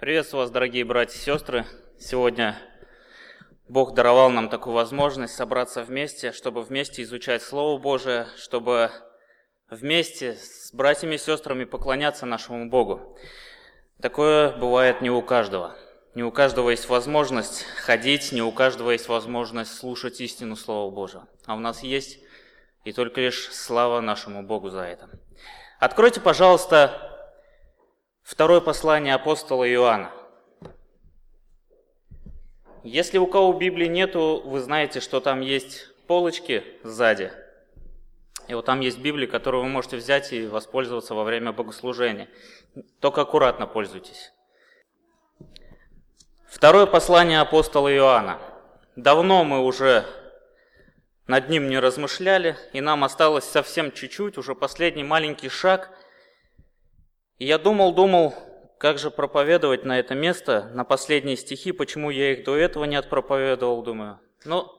Приветствую вас, дорогие братья и сестры. Сегодня Бог даровал нам такую возможность собраться вместе, чтобы вместе изучать Слово Божие, чтобы вместе с братьями и сестрами поклоняться нашему Богу. Такое бывает не у каждого. Не у каждого есть возможность ходить, не у каждого есть возможность слушать истину Слова Божьего. А у нас есть, и только лишь слава нашему Богу за это. Откройте, пожалуйста, Второе послание апостола Иоанна. Если у кого Библии нету, вы знаете, что там есть полочки сзади. И вот там есть Библия, которую вы можете взять и воспользоваться во время богослужения. Только аккуратно пользуйтесь. Второе послание апостола Иоанна. Давно мы уже над ним не размышляли, и нам осталось совсем чуть-чуть, уже последний маленький шаг – и я думал, думал, как же проповедовать на это место, на последние стихи, почему я их до этого не отпроповедовал, думаю. Ну,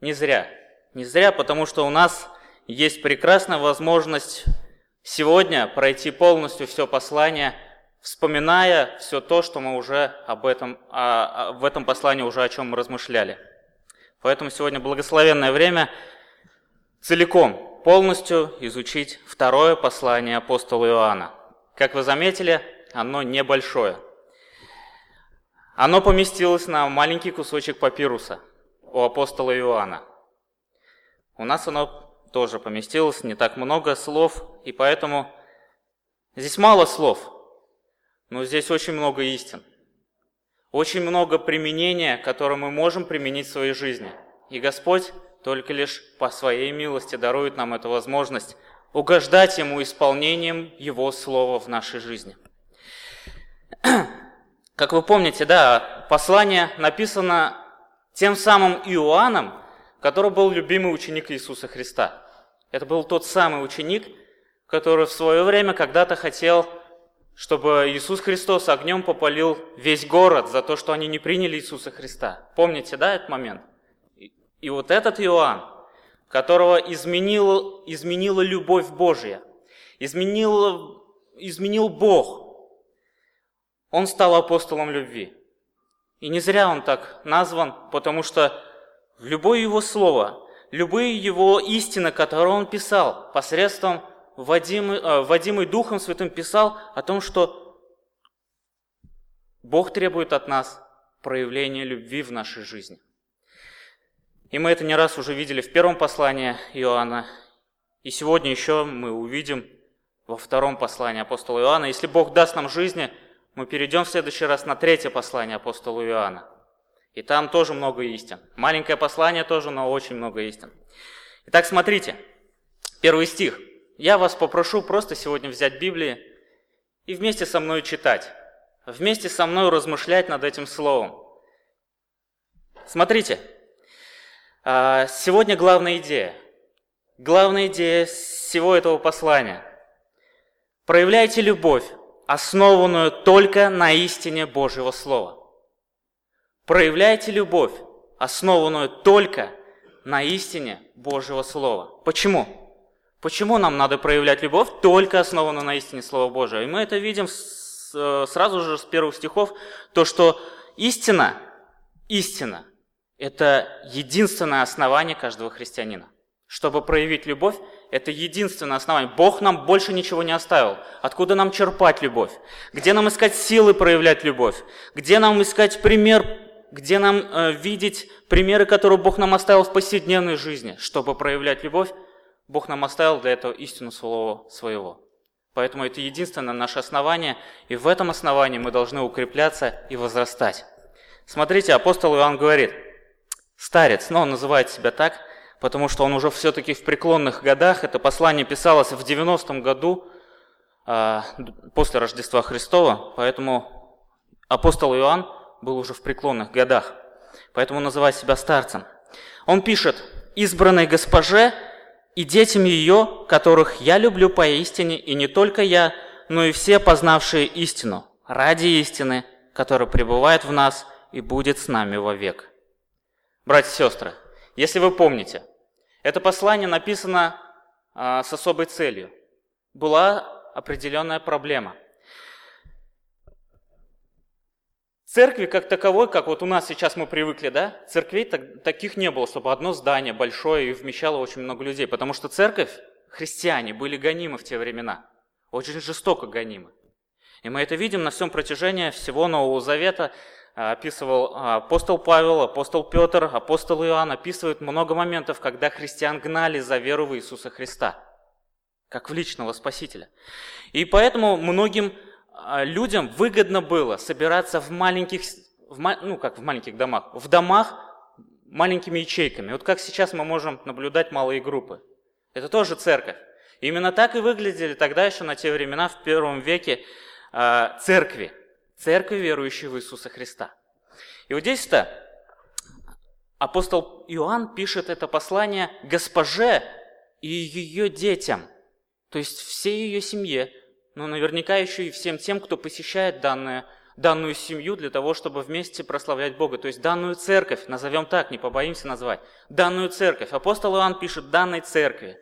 не зря. Не зря, потому что у нас есть прекрасная возможность сегодня пройти полностью все послание, вспоминая все то, что мы уже об этом, а, а, в этом послании уже о чем мы размышляли. Поэтому сегодня благословенное время целиком, полностью изучить второе послание апостола Иоанна. Как вы заметили, оно небольшое. Оно поместилось на маленький кусочек папируса у апостола Иоанна. У нас оно тоже поместилось, не так много слов, и поэтому здесь мало слов, но здесь очень много истин. Очень много применения, которое мы можем применить в своей жизни. И Господь только лишь по своей милости дарует нам эту возможность угождать Ему исполнением Его Слова в нашей жизни. Как вы помните, да, послание написано тем самым Иоанном, который был любимый ученик Иисуса Христа. Это был тот самый ученик, который в свое время когда-то хотел, чтобы Иисус Христос огнем попалил весь город за то, что они не приняли Иисуса Христа. Помните, да, этот момент? И вот этот Иоанн, которого изменила, изменила любовь Божья, изменила, изменил Бог. Он стал апостолом любви. И не зря он так назван, потому что в любое его слово, любые его истины, которые он писал, посредством Вадимый, э, Духом Святым писал о том, что Бог требует от нас проявления любви в нашей жизни. И мы это не раз уже видели в первом послании Иоанна. И сегодня еще мы увидим во втором послании апостола Иоанна. Если Бог даст нам жизни, мы перейдем в следующий раз на третье послание апостола Иоанна. И там тоже много истин. Маленькое послание тоже, но очень много истин. Итак, смотрите, первый стих. Я вас попрошу просто сегодня взять Библию и вместе со мной читать. Вместе со мной размышлять над этим словом. Смотрите, сегодня главная идея. Главная идея всего этого послания. Проявляйте любовь, основанную только на истине Божьего Слова. Проявляйте любовь, основанную только на истине Божьего Слова. Почему? Почему нам надо проявлять любовь, только основанную на истине Слова Божьего? И мы это видим э, сразу же с первых стихов, то, что истина, истина – это единственное основание каждого христианина. Чтобы проявить любовь, это единственное основание. Бог нам больше ничего не оставил. Откуда нам черпать любовь? Где нам искать силы проявлять любовь? Где нам искать пример, где нам э, видеть примеры, которые Бог нам оставил в повседневной жизни? Чтобы проявлять любовь, Бог нам оставил для этого истину слова своего. Поэтому это единственное наше основание, и в этом основании мы должны укрепляться и возрастать. Смотрите, апостол Иоанн говорит – старец, но он называет себя так, потому что он уже все-таки в преклонных годах. Это послание писалось в 90-м году э, после Рождества Христова, поэтому апостол Иоанн был уже в преклонных годах, поэтому называет себя старцем. Он пишет, «Избранной госпоже и детям ее, которых я люблю поистине, и не только я, но и все познавшие истину, ради истины, которая пребывает в нас и будет с нами вовек». Братья и сестры, если вы помните, это послание написано а, с особой целью. Была определенная проблема. Церкви как таковой, как вот у нас сейчас мы привыкли, да, церквей так, таких не было, чтобы одно здание большое и вмещало очень много людей, потому что церковь, христиане, были гонимы в те времена, очень жестоко гонимы. И мы это видим на всем протяжении всего Нового Завета, описывал апостол Павел, апостол Петр, апостол Иоанн, описывают много моментов, когда христиан гнали за веру в Иисуса Христа, как в личного Спасителя. И поэтому многим а, людям выгодно было собираться в маленьких, в, ну как в маленьких домах, в домах маленькими ячейками. Вот как сейчас мы можем наблюдать малые группы. Это тоже церковь. Именно так и выглядели тогда еще на те времена, в первом веке, церкви. Церкви, верующие в Иисуса Христа. И вот здесь-то апостол Иоанн пишет это послание госпоже и ее детям, то есть всей ее семье, но наверняка еще и всем тем, кто посещает данное, данную семью для того, чтобы вместе прославлять Бога. То есть данную церковь, назовем так, не побоимся назвать, данную церковь. Апостол Иоанн пишет данной церкви.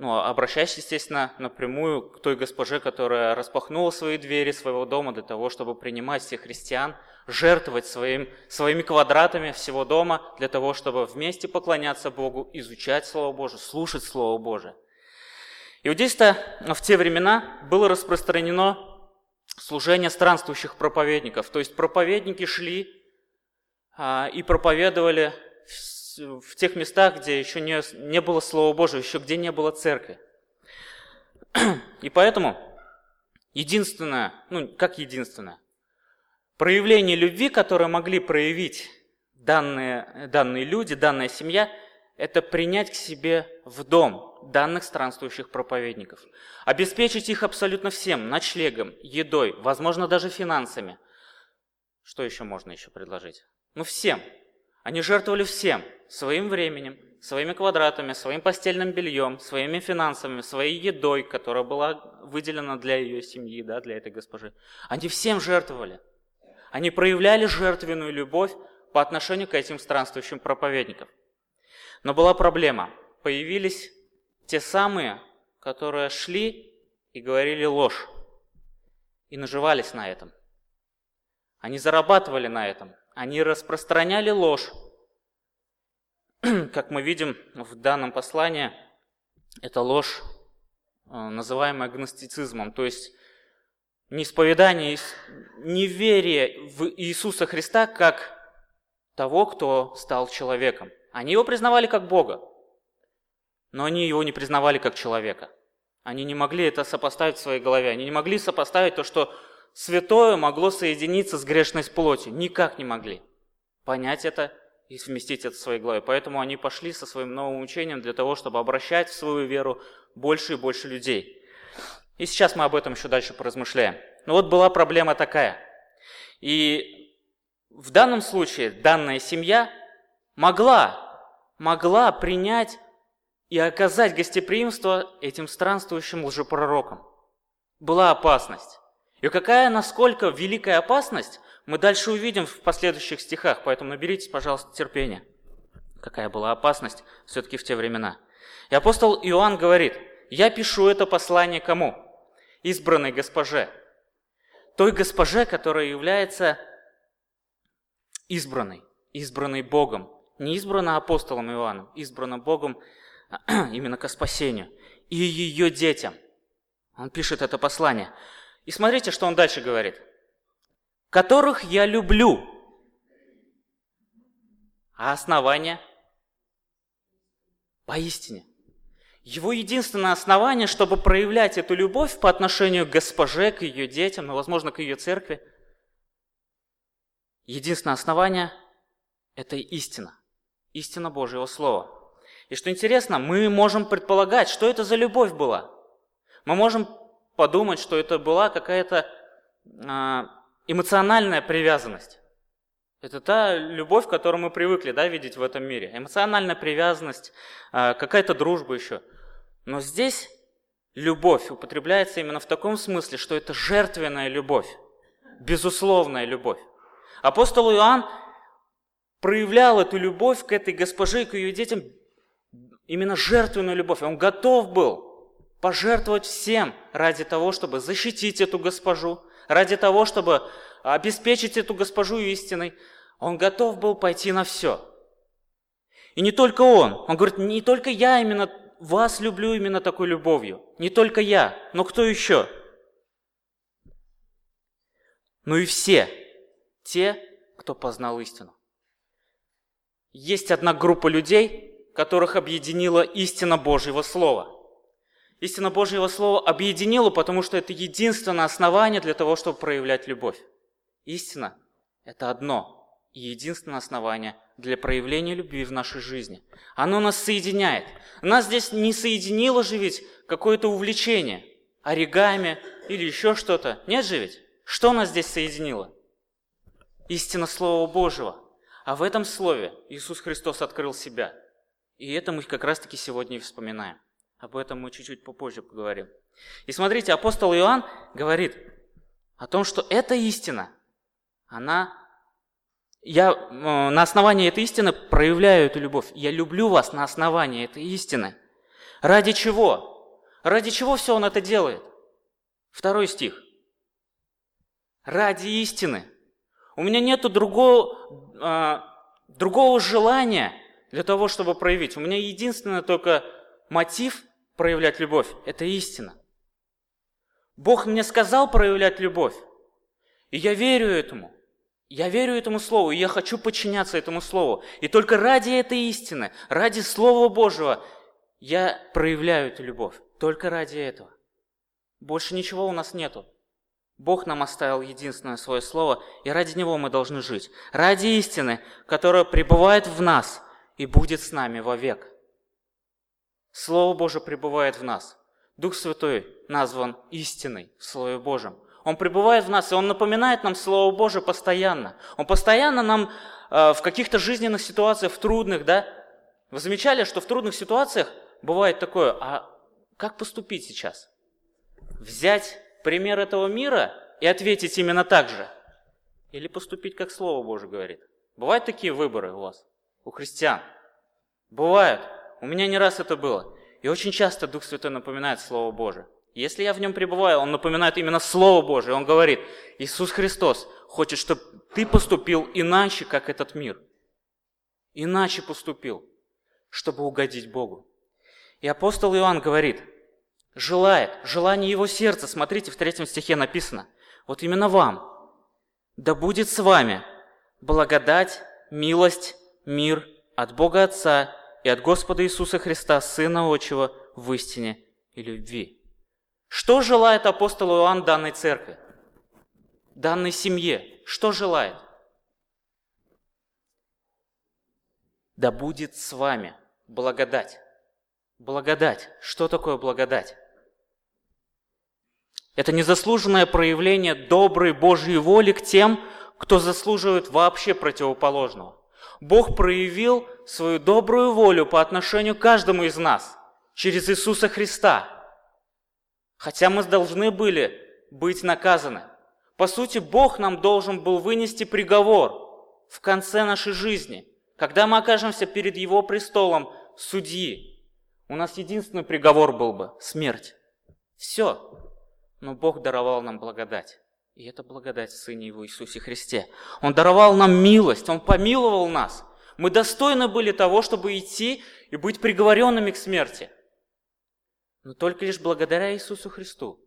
Ну, обращаясь, естественно, напрямую к той госпоже, которая распахнула свои двери своего дома для того, чтобы принимать всех христиан, жертвовать своим, своими квадратами всего дома для того, чтобы вместе поклоняться Богу, изучать Слово Божие, слушать Слово Божие. И вот здесь-то в те времена было распространено служение странствующих проповедников. То есть проповедники шли а, и проповедовали в, тех местах, где еще не, не было Слова Божьего, еще где не было церкви. И поэтому единственное, ну как единственное, проявление любви, которое могли проявить данные, данные люди, данная семья, это принять к себе в дом – данных странствующих проповедников. Обеспечить их абсолютно всем, ночлегом, едой, возможно, даже финансами. Что еще можно еще предложить? Ну, всем. Они жертвовали всем. Своим временем, своими квадратами, своим постельным бельем, своими финансами, своей едой, которая была выделена для ее семьи, да, для этой госпожи. Они всем жертвовали. Они проявляли жертвенную любовь по отношению к этим странствующим проповедникам. Но была проблема. Появились те самые, которые шли и говорили ложь, и наживались на этом. Они зарабатывали на этом, они распространяли ложь. Как мы видим в данном послании, это ложь, э, называемая гностицизмом, то есть неисповедание, неверие в Иисуса Христа как того, кто стал человеком. Они его признавали как Бога, но они его не признавали как человека. Они не могли это сопоставить в своей голове. Они не могли сопоставить то, что святое могло соединиться с грешной плотью. Никак не могли понять это и вместить это в своей голове. Поэтому они пошли со своим новым учением для того, чтобы обращать в свою веру больше и больше людей. И сейчас мы об этом еще дальше поразмышляем. Но вот была проблема такая. И в данном случае данная семья могла, могла принять и оказать гостеприимство этим странствующим лжепророкам. Была опасность. И какая, насколько великая опасность, мы дальше увидим в последующих стихах, поэтому наберитесь, пожалуйста, терпения. Какая была опасность все-таки в те времена. И апостол Иоанн говорит, я пишу это послание кому? Избранной госпоже. Той госпоже, которая является избранной, избранной Богом. Не избрана апостолом Иоанном, избрана Богом именно к спасению, и ее детям. Он пишет это послание. И смотрите, что он дальше говорит. «Которых я люблю». А основание? Поистине. Его единственное основание, чтобы проявлять эту любовь по отношению к госпоже, к ее детям, ну, возможно, к ее церкви, единственное основание – это истина. Истина Божьего Слова – и что интересно, мы можем предполагать, что это за любовь была. Мы можем подумать, что это была какая-то э, эмоциональная привязанность. Это та любовь, которую мы привыкли да, видеть в этом мире. Эмоциональная привязанность, э, какая-то дружба еще. Но здесь любовь употребляется именно в таком смысле, что это жертвенная любовь, безусловная любовь. Апостол Иоанн проявлял эту любовь к этой госпоже и к ее детям именно жертвенную любовь. Он готов был пожертвовать всем ради того, чтобы защитить эту госпожу, ради того, чтобы обеспечить эту госпожу истиной, он готов был пойти на все. И не только он. Он говорит, не только я именно вас люблю именно такой любовью. Не только я, но кто еще? Ну и все, те, кто познал истину. Есть одна группа людей, которых объединила истина Божьего Слова. Истина Божьего Слова объединила, потому что это единственное основание для того, чтобы проявлять любовь. Истина – это одно и единственное основание для проявления любви в нашей жизни. Оно нас соединяет. Нас здесь не соединило же ведь какое-то увлечение, оригами или еще что-то. Нет же ведь? Что нас здесь соединило? Истина Слова Божьего. А в этом Слове Иисус Христос открыл себя. И это мы как раз-таки сегодня и вспоминаем. Об этом мы чуть-чуть попозже поговорим. И смотрите, апостол Иоанн говорит о том, что эта истина, она я э, на основании этой истины проявляю эту любовь. Я люблю вас на основании этой истины. Ради чего? Ради чего все он это делает? Второй стих. Ради истины. У меня нет другого, э, другого желания для того, чтобы проявить. У меня единственный только мотив проявлять любовь – это истина. Бог мне сказал проявлять любовь, и я верю этому – я верю этому Слову, и я хочу подчиняться этому Слову. И только ради этой истины, ради Слова Божьего, я проявляю эту любовь. Только ради этого. Больше ничего у нас нету. Бог нам оставил единственное свое Слово, и ради Него мы должны жить. Ради истины, которая пребывает в нас и будет с нами вовек. Слово Божие пребывает в нас. Дух Святой назван истиной в Слове Божьем. Он пребывает в нас, и Он напоминает нам Слово Божие постоянно. Он постоянно нам э, в каких-то жизненных ситуациях, в трудных, да? Вы замечали, что в трудных ситуациях бывает такое, а как поступить сейчас? Взять пример этого мира и ответить именно так же? Или поступить, как Слово Божие говорит? Бывают такие выборы у вас, у христиан? Бывают. У меня не раз это было. И очень часто Дух Святой напоминает Слово Божие. Если я в нем пребываю, он напоминает именно Слово Божие. Он говорит, Иисус Христос хочет, чтобы ты поступил иначе, как этот мир. Иначе поступил, чтобы угодить Богу. И апостол Иоанн говорит, желает, желание его сердца, смотрите, в третьем стихе написано, вот именно вам, да будет с вами благодать, милость, мир от Бога Отца и от Господа Иисуса Христа, Сына Отчего, в истине и любви. Что желает апостол Иоанн данной церкви? Данной семье? Что желает? Да будет с вами благодать. Благодать. Что такое благодать? Это незаслуженное проявление доброй Божьей воли к тем, кто заслуживает вообще противоположного. Бог проявил свою добрую волю по отношению к каждому из нас через Иисуса Христа – Хотя мы должны были быть наказаны. По сути, Бог нам должен был вынести приговор в конце нашей жизни, когда мы окажемся перед Его престолом судьи. У нас единственный приговор был бы – смерть. Все. Но Бог даровал нам благодать. И это благодать Сыне Его Иисусе Христе. Он даровал нам милость, Он помиловал нас. Мы достойны были того, чтобы идти и быть приговоренными к смерти – но только лишь благодаря Иисусу Христу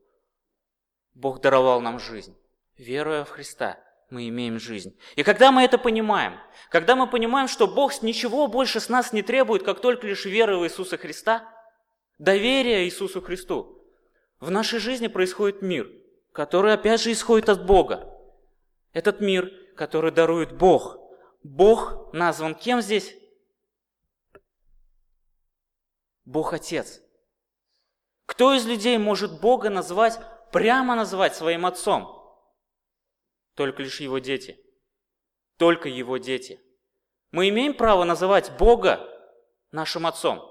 Бог даровал нам жизнь. Веруя в Христа, мы имеем жизнь. И когда мы это понимаем, когда мы понимаем, что Бог ничего больше с нас не требует, как только лишь веры в Иисуса Христа, доверие Иисусу Христу, в нашей жизни происходит мир, который опять же исходит от Бога. Этот мир, который дарует Бог. Бог назван кем здесь? Бог Отец. Кто из людей может Бога назвать, прямо назвать своим отцом? Только лишь его дети. Только его дети. Мы имеем право называть Бога нашим отцом?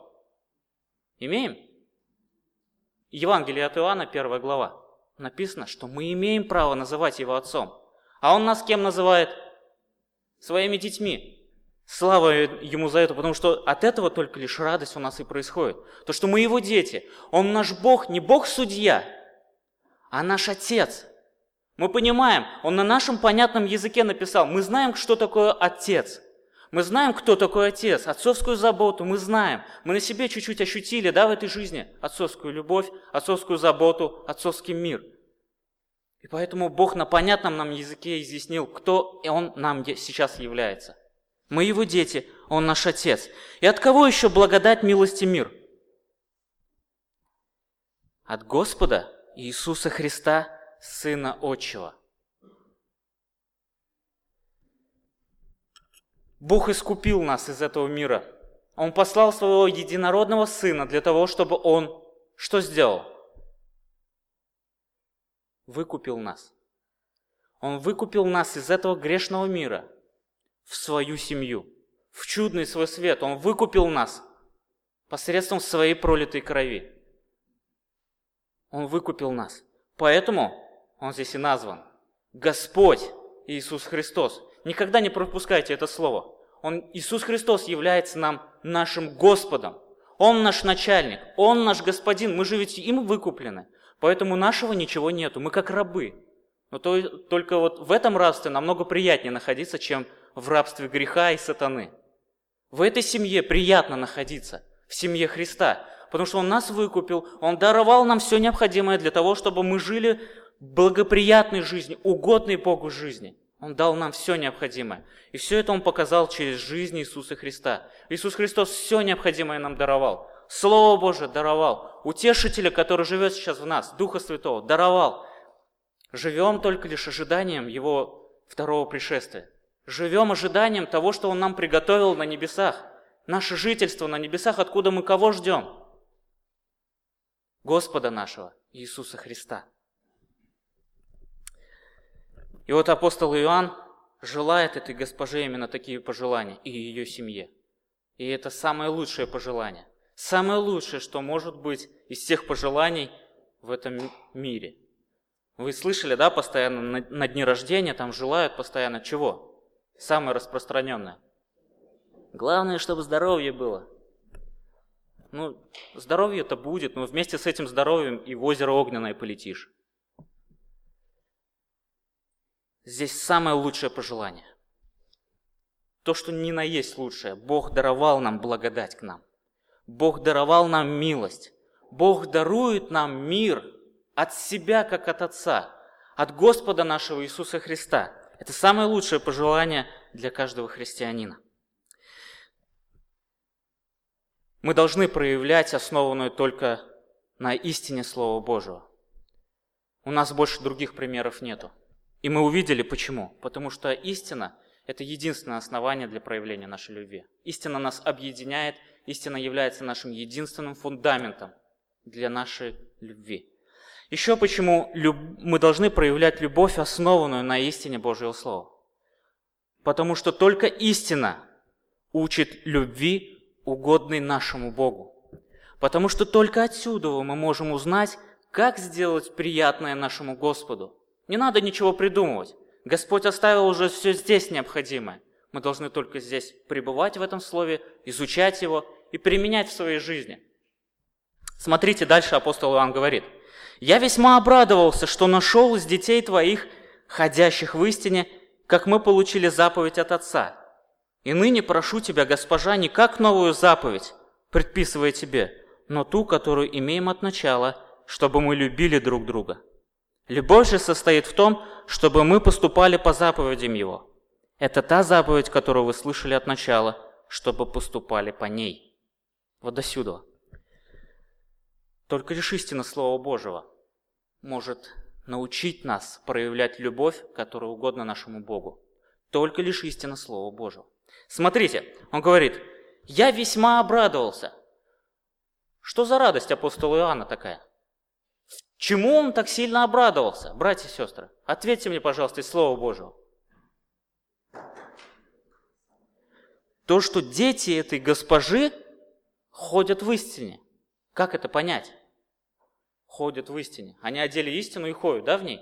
Имеем? Евангелие от Иоанна, первая глава. Написано, что мы имеем право называть его отцом. А он нас кем называет? Своими детьми. Слава Ему за это, потому что от этого только лишь радость у нас и происходит. То, что мы Его дети. Он наш Бог, не Бог-судья, а наш Отец. Мы понимаем, Он на нашем понятном языке написал. Мы знаем, что такое Отец. Мы знаем, кто такой Отец. Отцовскую заботу мы знаем. Мы на себе чуть-чуть ощутили, да, в этой жизни отцовскую любовь, отцовскую заботу, отцовский мир. И поэтому Бог на понятном нам языке изъяснил, кто Он нам сейчас является. Мы Его дети, Он наш Отец. И от кого еще благодать, милость и мир? От Господа Иисуса Христа, Сына Отчего. Бог искупил нас из этого мира. Он послал своего единородного Сына для того, чтобы Он что сделал? Выкупил нас. Он выкупил нас из этого грешного мира в свою семью, в чудный свой свет. Он выкупил нас посредством своей пролитой крови. Он выкупил нас. Поэтому он здесь и назван. Господь Иисус Христос. Никогда не пропускайте это слово. Он, Иисус Христос является нам нашим Господом. Он наш начальник, Он наш Господин. Мы же ведь им выкуплены. Поэтому нашего ничего нету. Мы как рабы. Но то, только вот в этом рабстве намного приятнее находиться, чем в рабстве греха и сатаны. В этой семье приятно находиться, в семье Христа потому что Он нас выкупил, Он даровал нам все необходимое для того, чтобы мы жили благоприятной жизнью, угодной Богу жизни. Он дал нам все необходимое. И все это Он показал через жизнь Иисуса Христа. Иисус Христос все необходимое нам даровал. Слово Божие даровал. Утешителя, который живет сейчас в нас, Духа Святого, даровал. Живем только лишь ожиданием Его второго пришествия. Живем ожиданием того, что Он нам приготовил на небесах. Наше жительство на небесах, откуда мы кого ждем? Господа нашего Иисуса Христа. И вот апостол Иоанн желает этой госпоже именно такие пожелания и ее семье. И это самое лучшее пожелание. Самое лучшее, что может быть из всех пожеланий в этом мире. Вы слышали, да, постоянно на, на дни рождения там желают постоянно чего? Самое распространенное. Главное, чтобы здоровье было. Ну, здоровье-то будет, но вместе с этим здоровьем и в озеро огненное полетишь. Здесь самое лучшее пожелание. То, что ни на есть лучшее. Бог даровал нам благодать к нам. Бог даровал нам милость. Бог дарует нам мир от себя, как от Отца, от Господа нашего Иисуса Христа. Это самое лучшее пожелание для каждого христианина. мы должны проявлять основанную только на истине Слова Божьего. У нас больше других примеров нету. И мы увидели почему. Потому что истина – это единственное основание для проявления нашей любви. Истина нас объединяет, истина является нашим единственным фундаментом для нашей любви. Еще почему мы должны проявлять любовь, основанную на истине Божьего Слова. Потому что только истина учит любви угодный нашему Богу. Потому что только отсюда мы можем узнать, как сделать приятное нашему Господу. Не надо ничего придумывать. Господь оставил уже все здесь необходимое. Мы должны только здесь пребывать в этом слове, изучать его и применять в своей жизни. Смотрите, дальше апостол Иоанн говорит. «Я весьма обрадовался, что нашел из детей твоих, ходящих в истине, как мы получили заповедь от Отца, и ныне прошу тебя, госпожа, не как новую заповедь, предписывая тебе, но ту, которую имеем от начала, чтобы мы любили друг друга. Любовь же состоит в том, чтобы мы поступали по заповедям Его. Это та заповедь, которую вы слышали от начала, чтобы поступали по ней. Вот до сюда. Только лишь истина Слова Божьего может научить нас проявлять любовь, которая угодна нашему Богу. Только лишь истина Слова Божьего. Смотрите, он говорит, я весьма обрадовался. Что за радость апостола Иоанна такая? Чему он так сильно обрадовался, братья и сестры? Ответьте мне, пожалуйста, из Слова Божьего. То, что дети этой госпожи ходят в истине. Как это понять? Ходят в истине. Они одели истину и ходят, да, в ней?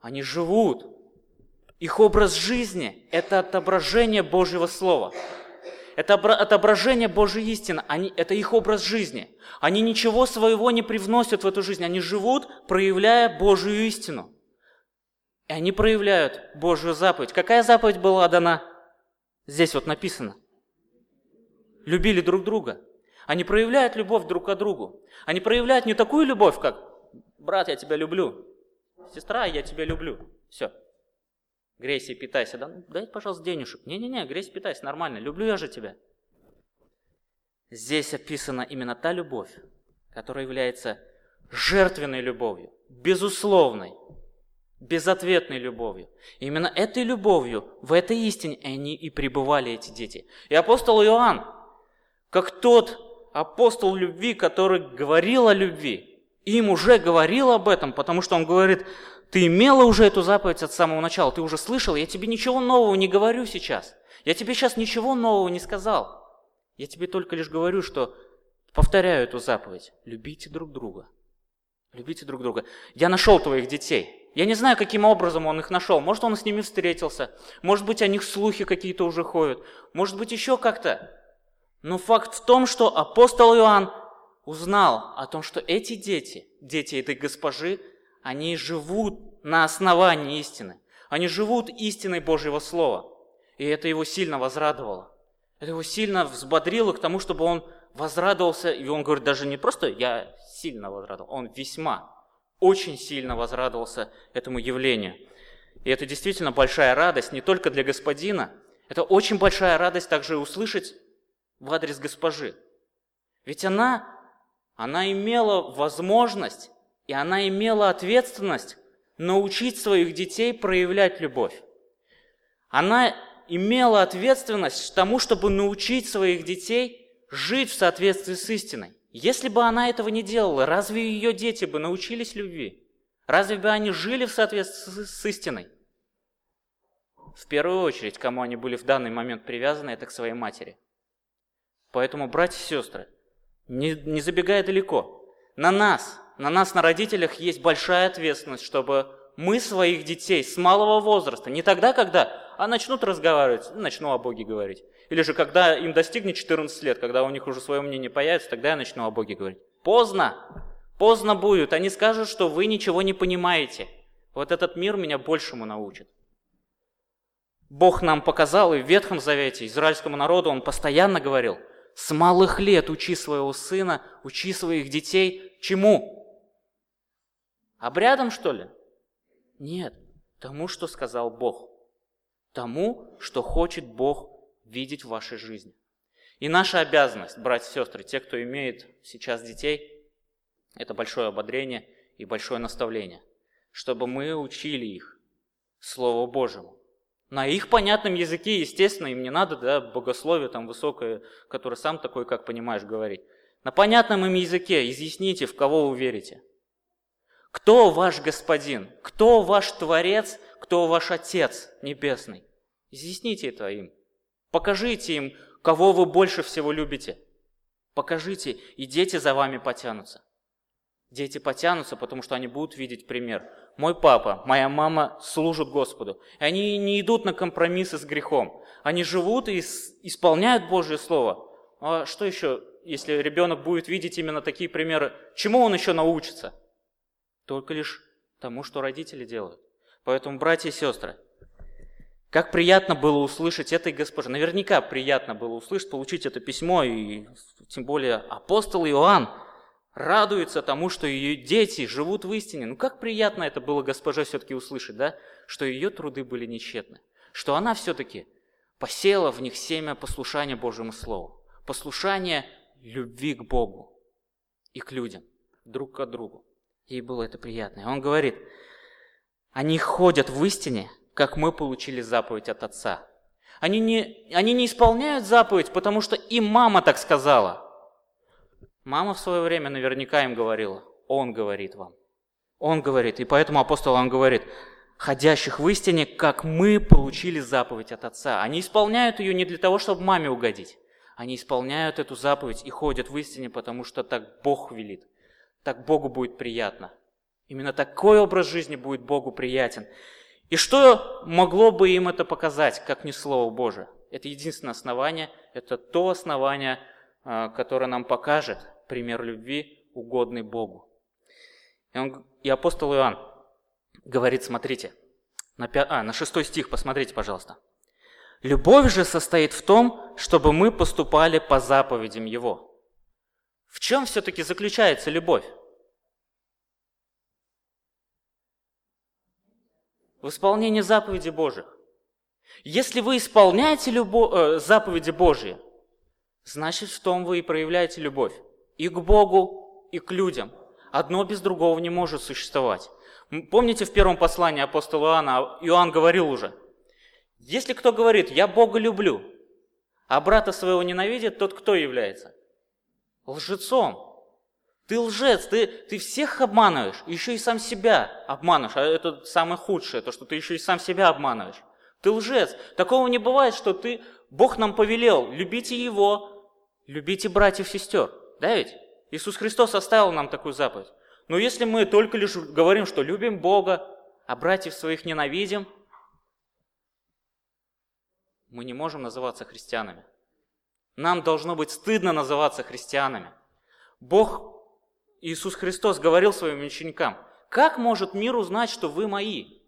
Они живут их образ жизни – это отображение Божьего Слова. это отображение Божьей истины, они, это их образ жизни. Они ничего своего не привносят в эту жизнь, они живут, проявляя Божью истину. И они проявляют Божью заповедь. Какая заповедь была дана? Здесь вот написано. Любили друг друга. Они проявляют любовь друг к другу. Они проявляют не такую любовь, как «брат, я тебя люблю», «сестра, я тебя люблю». Все. Грейся питайся. Да, ну, дай, пожалуйста, денежек. Не-не-не, грейся, питайся, нормально. Люблю я же тебя. Здесь описана именно та любовь, которая является жертвенной любовью, безусловной, безответной любовью. именно этой любовью, в этой истине они и пребывали, эти дети. И апостол Иоанн, как тот апостол любви, который говорил о любви, им уже говорил об этом, потому что он говорит, ты имела уже эту заповедь от самого начала, ты уже слышал, я тебе ничего нового не говорю сейчас. Я тебе сейчас ничего нового не сказал. Я тебе только лишь говорю, что повторяю эту заповедь. Любите друг друга. Любите друг друга. Я нашел твоих детей. Я не знаю, каким образом он их нашел. Может, он с ними встретился. Может быть, о них слухи какие-то уже ходят. Может быть, еще как-то. Но факт в том, что апостол Иоанн узнал о том, что эти дети, дети этой госпожи, они живут на основании истины. Они живут истиной Божьего Слова. И это его сильно возрадовало. Это его сильно взбодрило к тому, чтобы он возрадовался. И он говорит, даже не просто я сильно возрадовал, он весьма, очень сильно возрадовался этому явлению. И это действительно большая радость не только для господина, это очень большая радость также услышать в адрес госпожи. Ведь она, она имела возможность и она имела ответственность научить своих детей проявлять любовь. Она имела ответственность тому, чтобы научить своих детей жить в соответствии с истиной. Если бы она этого не делала, разве ее дети бы научились любви? Разве бы они жили в соответствии с истиной? В первую очередь, кому они были в данный момент привязаны, это к своей матери. Поэтому, братья и сестры, не, не забегая далеко, на нас, на нас, на родителях, есть большая ответственность, чтобы мы своих детей с малого возраста, не тогда, когда а начнут разговаривать, ну, начну о Боге говорить. Или же когда им достигнет 14 лет, когда у них уже свое мнение появится, тогда я начну о Боге говорить. Поздно, поздно будет. Они скажут, что вы ничего не понимаете. Вот этот мир меня большему научит. Бог нам показал и в Ветхом Завете израильскому народу Он постоянно говорил, с малых лет учи своего сына, учи своих детей чему? Обрядом, что ли? Нет, тому, что сказал Бог. Тому, что хочет Бог видеть в вашей жизни. И наша обязанность, братья и сестры, те, кто имеет сейчас детей, это большое ободрение и большое наставление, чтобы мы учили их Слову Божьему. На их понятном языке, естественно, им не надо да, богословие там высокое, которое сам такой, как понимаешь, говорить. На понятном им языке изъясните, в кого вы верите – кто ваш Господин? Кто ваш Творец? Кто ваш Отец Небесный? Изъясните это им. Покажите им, кого вы больше всего любите. Покажите, и дети за вами потянутся. Дети потянутся, потому что они будут видеть пример. Мой папа, моя мама служат Господу. И они не идут на компромиссы с грехом. Они живут и исполняют Божье Слово. А что еще, если ребенок будет видеть именно такие примеры? Чему он еще научится? только лишь тому, что родители делают. Поэтому, братья и сестры, как приятно было услышать этой госпоже. Наверняка приятно было услышать, получить это письмо, и тем более апостол Иоанн радуется тому, что ее дети живут в истине. Ну как приятно это было госпоже все-таки услышать, да? Что ее труды были нечетны. Что она все-таки посеяла в них семя послушания Божьему Слову. Послушание любви к Богу и к людям, друг к другу. Ей было это приятно. И он говорит, они ходят в истине, как мы получили заповедь от Отца. Они не, они не исполняют заповедь, потому что им мама так сказала. Мама в свое время наверняка им говорила, он говорит вам. Он говорит, и поэтому апостол он говорит, ходящих в истине, как мы получили заповедь от Отца. Они исполняют ее не для того, чтобы маме угодить. Они исполняют эту заповедь и ходят в истине, потому что так Бог велит так Богу будет приятно. Именно такой образ жизни будет Богу приятен. И что могло бы им это показать, как не Слово Божие? Это единственное основание, это то основание, а, которое нам покажет пример любви, угодный Богу. И, он, и апостол Иоанн говорит, смотрите, на, пя, а, на шестой стих посмотрите, пожалуйста. «Любовь же состоит в том, чтобы мы поступали по заповедям Его». В чем все-таки заключается любовь? В исполнении заповедей Божьих. Если вы исполняете любо... э, заповеди Божьи, значит в том вы и проявляете любовь. И к Богу, и к людям. Одно без другого не может существовать. Помните в первом послании апостола Иоанна, Иоанн говорил уже, если кто говорит, я Бога люблю, а брата своего ненавидит, тот кто является? Лжецом. Ты лжец, ты, ты всех обманываешь, еще и сам себя обманываешь. А это самое худшее, то, что ты еще и сам себя обманываешь. Ты лжец. Такого не бывает, что ты, Бог нам повелел, любите Его, любите братьев и сестер. Да ведь? Иисус Христос оставил нам такую заповедь. Но если мы только лишь говорим, что любим Бога, а братьев своих ненавидим, мы не можем называться христианами. Нам должно быть стыдно называться христианами. Бог, Иисус Христос, говорил своим ученикам, как может мир узнать, что вы мои?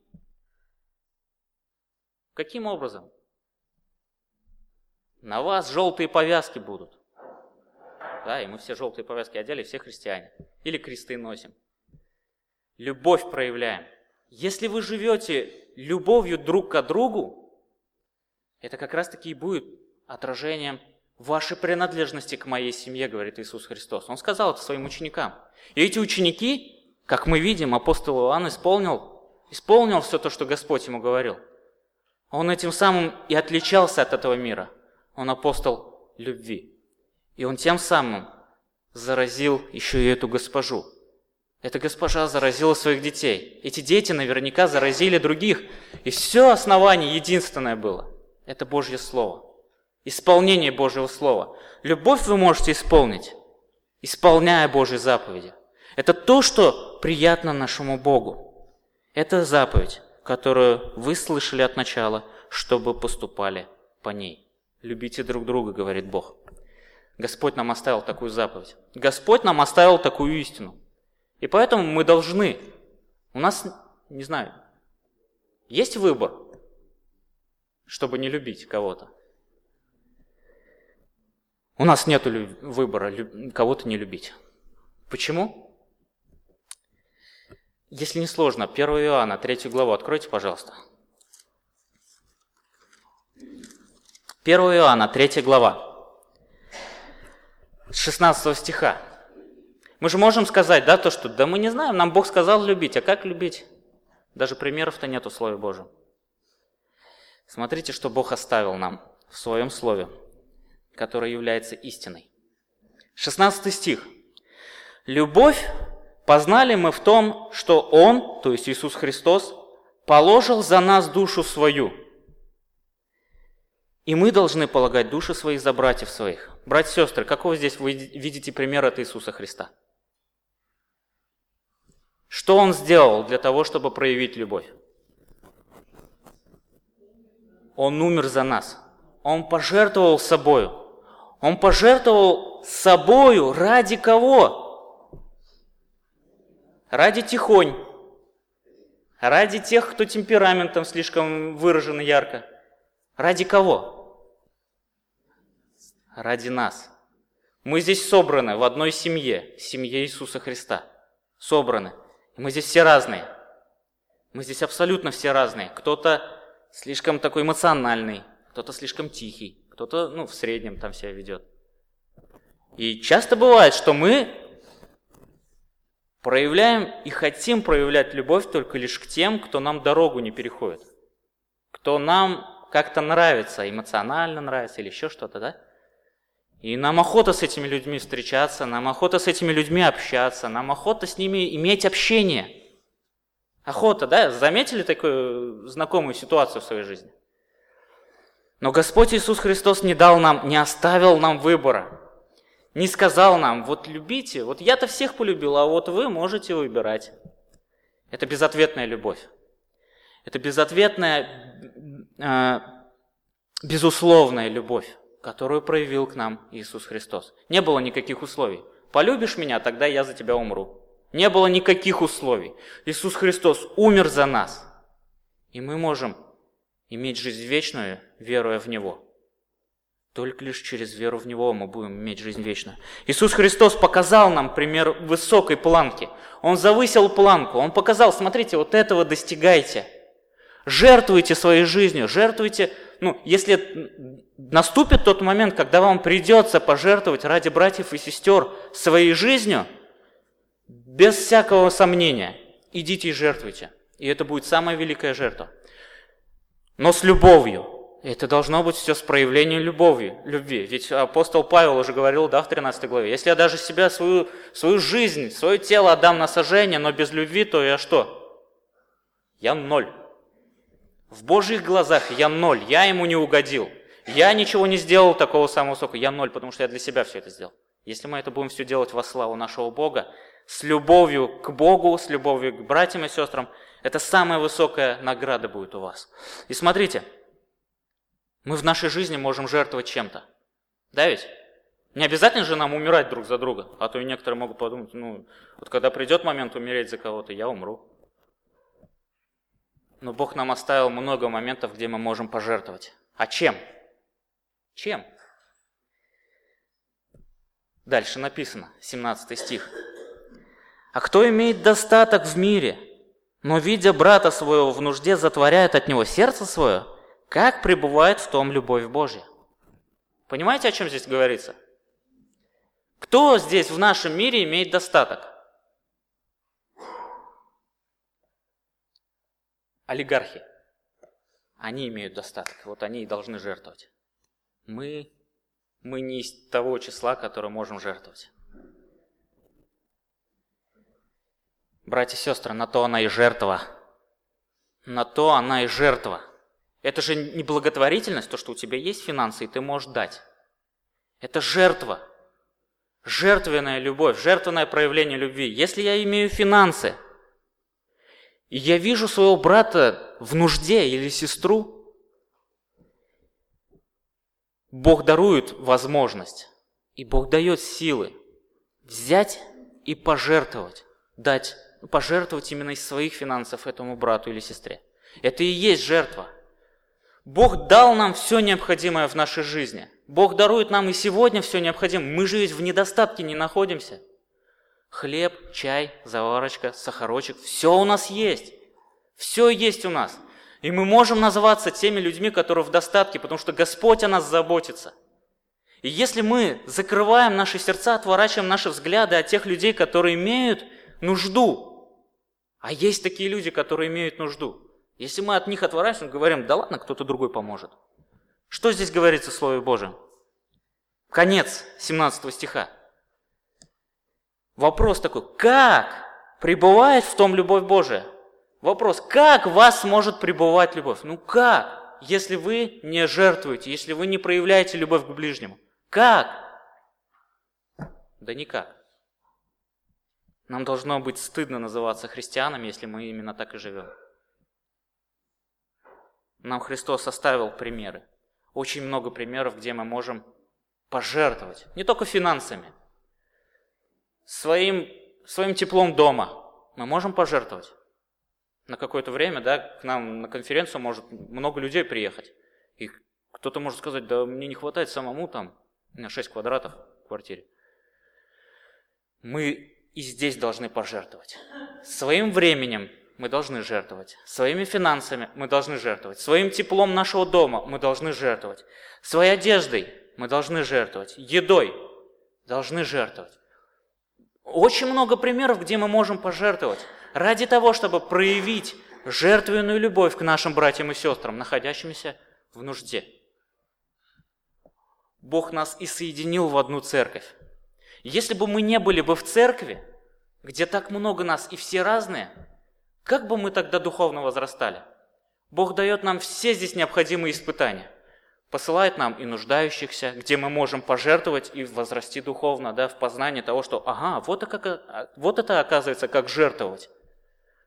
Каким образом? На вас желтые повязки будут. Да, и мы все желтые повязки одели, все христиане. Или кресты носим. Любовь проявляем. Если вы живете любовью друг к другу, это как раз-таки и будет отражением вашей принадлежности к моей семье, говорит Иисус Христос. Он сказал это своим ученикам. И эти ученики, как мы видим, апостол Иоанн исполнил, исполнил все то, что Господь ему говорил. Он этим самым и отличался от этого мира. Он апостол любви. И он тем самым заразил еще и эту госпожу. Эта госпожа заразила своих детей. Эти дети наверняка заразили других. И все основание единственное было. Это Божье Слово. Исполнение Божьего Слова. Любовь вы можете исполнить, исполняя Божьи заповеди. Это то, что приятно нашему Богу. Это заповедь, которую вы слышали от начала, чтобы поступали по ней. Любите друг друга, говорит Бог. Господь нам оставил такую заповедь. Господь нам оставил такую истину. И поэтому мы должны, у нас, не знаю, есть выбор, чтобы не любить кого-то. У нас нет выбора кого-то не любить. Почему? Если не сложно, 1 Иоанна, 3 главу откройте, пожалуйста. 1 Иоанна, 3 глава. 16 стиха. Мы же можем сказать, да, то, что да мы не знаем, нам Бог сказал любить, а как любить? Даже примеров-то нет в Слове Божьем. Смотрите, что Бог оставил нам в Своем Слове, которое является истиной. 16 стих. «Любовь познали мы в том, что Он, то есть Иисус Христос, положил за нас душу свою, и мы должны полагать души свои за братьев своих. Братья и сестры, какого здесь вы видите пример от Иисуса Христа? Что Он сделал для того, чтобы проявить любовь? Он умер за нас. Он пожертвовал собою. Он пожертвовал собою ради кого? Ради тихонь. Ради тех, кто темпераментом слишком выражен ярко. Ради кого? ради нас. Мы здесь собраны в одной семье, семье Иисуса Христа. Собраны. И мы здесь все разные. Мы здесь абсолютно все разные. Кто-то слишком такой эмоциональный, кто-то слишком тихий, кто-то, ну, в среднем там себя ведет. И часто бывает, что мы проявляем и хотим проявлять любовь только лишь к тем, кто нам дорогу не переходит. Кто нам как-то нравится, эмоционально нравится или еще что-то, да? И нам охота с этими людьми встречаться, нам охота с этими людьми общаться, нам охота с ними иметь общение. Охота, да? Заметили такую знакомую ситуацию в своей жизни? Но Господь Иисус Христос не дал нам, не оставил нам выбора. Не сказал нам, вот любите, вот я-то всех полюбил, а вот вы можете выбирать. Это безответная любовь. Это безответная э, безусловная любовь, которую проявил к нам Иисус Христос. Не было никаких условий. Полюбишь меня, тогда я за тебя умру. Не было никаких условий. Иисус Христос умер за нас. И мы можем иметь жизнь вечную, веруя в Него. Только лишь через веру в Него мы будем иметь жизнь вечную. Иисус Христос показал нам пример высокой планки. Он завысил планку. Он показал, смотрите, вот этого достигайте. Жертвуйте своей жизнью, жертвуйте, ну, если наступит тот момент, когда вам придется пожертвовать ради братьев и сестер своей жизнью, без всякого сомнения, идите и жертвуйте. И это будет самая великая жертва. Но с любовью. Это должно быть все с проявлением любови, любви. Ведь апостол Павел уже говорил, да, в 13 главе, если я даже себя, свою, свою жизнь, свое тело отдам на сожжение, но без любви, то я что? Я ноль. В Божьих глазах я ноль, я ему не угодил. Я ничего не сделал такого самого высокого, я ноль, потому что я для себя все это сделал. Если мы это будем все делать во славу нашего Бога, с любовью к Богу, с любовью к братьям и сестрам, это самая высокая награда будет у вас. И смотрите, мы в нашей жизни можем жертвовать чем-то. Да ведь? Не обязательно же нам умирать друг за друга, а то и некоторые могут подумать, ну, вот когда придет момент умереть за кого-то, я умру. Но Бог нам оставил много моментов, где мы можем пожертвовать. А чем? Чем? Дальше написано, 17 стих. «А кто имеет достаток в мире, но, видя брата своего в нужде, затворяет от него сердце свое, как пребывает в том любовь Божья. Понимаете, о чем здесь говорится? Кто здесь в нашем мире имеет достаток? Олигархи. Они имеют достаток, вот они и должны жертвовать. Мы, мы не из того числа, которое можем жертвовать. Братья и сестры, на то она и жертва. На то она и жертва. Это же не благотворительность, то, что у тебя есть финансы, и ты можешь дать. Это жертва. Жертвенная любовь, жертвенное проявление любви. Если я имею финансы, и я вижу своего брата в нужде или сестру, Бог дарует возможность, и Бог дает силы взять и пожертвовать, дать пожертвовать именно из своих финансов этому брату или сестре. Это и есть жертва. Бог дал нам все необходимое в нашей жизни. Бог дарует нам и сегодня все необходимое. Мы же ведь в недостатке не находимся. Хлеб, чай, заварочка, сахарочек, все у нас есть. Все есть у нас. И мы можем называться теми людьми, которые в достатке, потому что Господь о нас заботится. И если мы закрываем наши сердца, отворачиваем наши взгляды от тех людей, которые имеют нужду, а есть такие люди, которые имеют нужду. Если мы от них отворачиваемся, говорим, да ладно, кто-то другой поможет. Что здесь говорится в Слове Божьем? Конец 17 стиха. Вопрос такой, как пребывает в том любовь Божия? Вопрос, как вас может пребывать любовь? Ну как, если вы не жертвуете, если вы не проявляете любовь к ближнему? Как? Да никак. Нам должно быть стыдно называться христианами, если мы именно так и живем. Нам Христос оставил примеры. Очень много примеров, где мы можем пожертвовать. Не только финансами. Своим, своим теплом дома мы можем пожертвовать. На какое-то время, да, к нам на конференцию может много людей приехать. И кто-то может сказать, да мне не хватает самому там, меня 6 квадратов в квартире. Мы и здесь должны пожертвовать. Своим временем мы должны жертвовать. Своими финансами мы должны жертвовать. Своим теплом нашего дома мы должны жертвовать. Своей одеждой мы должны жертвовать. Едой должны жертвовать. Очень много примеров, где мы можем пожертвовать ради того, чтобы проявить жертвенную любовь к нашим братьям и сестрам, находящимся в нужде. Бог нас и соединил в одну церковь. Если бы мы не были бы в церкви, где так много нас и все разные, как бы мы тогда духовно возрастали? Бог дает нам все здесь необходимые испытания. Посылает нам и нуждающихся, где мы можем пожертвовать и возрасти духовно, да, в познании того, что, ага, вот, как, вот это оказывается, как жертвовать.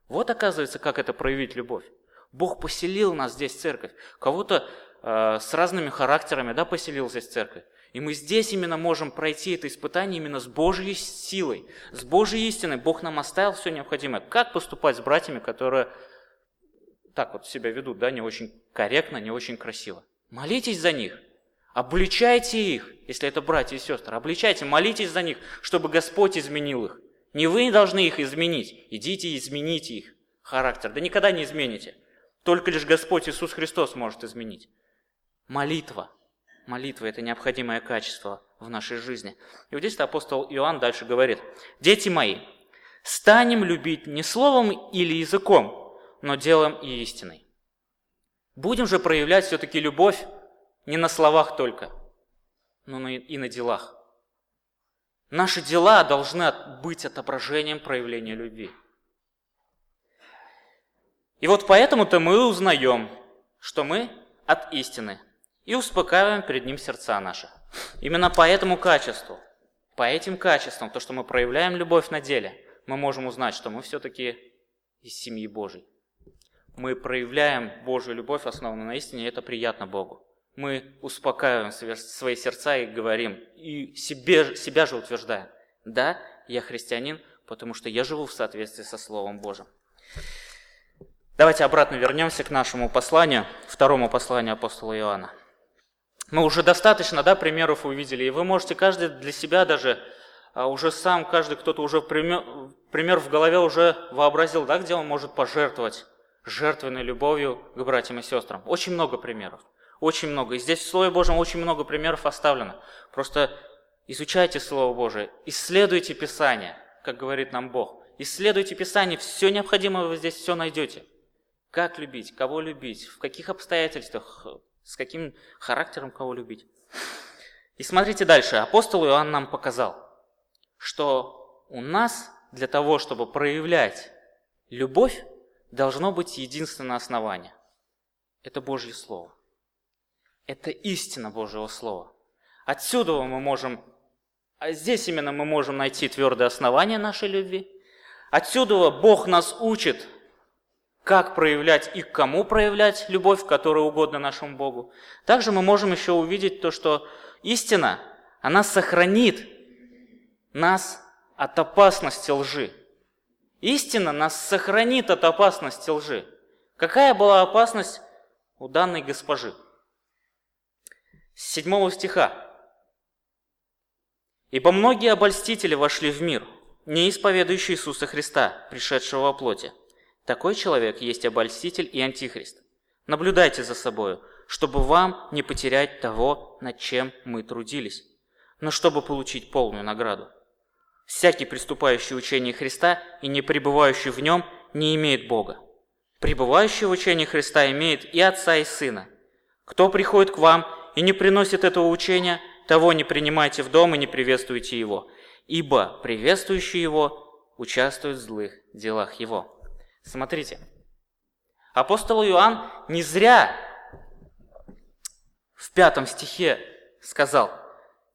Вот оказывается, как это проявить любовь. Бог поселил нас здесь, церковь. Кого-то э, с разными характерами, да, поселился в церкви. И мы здесь именно можем пройти это испытание именно с Божьей силой, с Божьей истиной. Бог нам оставил все необходимое. Как поступать с братьями, которые так вот себя ведут, да, не очень корректно, не очень красиво. Молитесь за них, обличайте их, если это братья и сестры, обличайте, молитесь за них, чтобы Господь изменил их. Не вы должны их изменить, идите и измените их характер. Да никогда не измените. Только лишь Господь Иисус Христос может изменить. Молитва. Молитва – это необходимое качество в нашей жизни. И вот здесь апостол Иоанн дальше говорит. «Дети мои, станем любить не словом или языком, но делом и истиной». Будем же проявлять все-таки любовь не на словах только, но и на делах. Наши дела должны быть отображением проявления любви. И вот поэтому-то мы узнаем, что мы от истины, и успокаиваем перед ним сердца наши. Именно по этому качеству, по этим качествам, то, что мы проявляем любовь на деле, мы можем узнать, что мы все-таки из семьи Божьей. Мы проявляем Божью любовь, основанную на истине, и это приятно Богу мы успокаиваем свои сердца и говорим, и себе, себя же утверждаем. Да, я христианин, потому что я живу в соответствии со Словом Божьим. Давайте обратно вернемся к нашему посланию, второму посланию апостола Иоанна. Мы уже достаточно да, примеров увидели, и вы можете каждый для себя даже, а уже сам, каждый кто-то уже пример, пример в голове уже вообразил, да, где он может пожертвовать жертвенной любовью к братьям и сестрам. Очень много примеров. Очень много. И здесь в Слове Божьем очень много примеров оставлено. Просто изучайте Слово Божие, исследуйте Писание, как говорит нам Бог. Исследуйте Писание, все необходимое вы здесь все найдете. Как любить, кого любить, в каких обстоятельствах, с каким характером кого любить. И смотрите дальше. Апостол Иоанн нам показал, что у нас для того, чтобы проявлять любовь, должно быть единственное основание. Это Божье Слово. Это истина Божьего Слова. Отсюда мы можем, а здесь именно мы можем найти твердое основание нашей любви. Отсюда Бог нас учит, как проявлять и к кому проявлять любовь, которая угодна нашему Богу. Также мы можем еще увидеть то, что истина, она сохранит нас от опасности лжи. Истина нас сохранит от опасности лжи. Какая была опасность у данной госпожи? с 7 стиха. «Ибо многие обольстители вошли в мир, не исповедующие Иисуса Христа, пришедшего во плоти. Такой человек есть обольститель и антихрист. Наблюдайте за собою, чтобы вам не потерять того, над чем мы трудились, но чтобы получить полную награду. Всякий, приступающий учение Христа и не пребывающий в нем, не имеет Бога. Пребывающий в учении Христа имеет и Отца, и Сына. Кто приходит к вам и не приносит этого учения, того не принимайте в дом и не приветствуйте его, ибо приветствующий его участвует в злых делах его». Смотрите, апостол Иоанн не зря в пятом стихе сказал,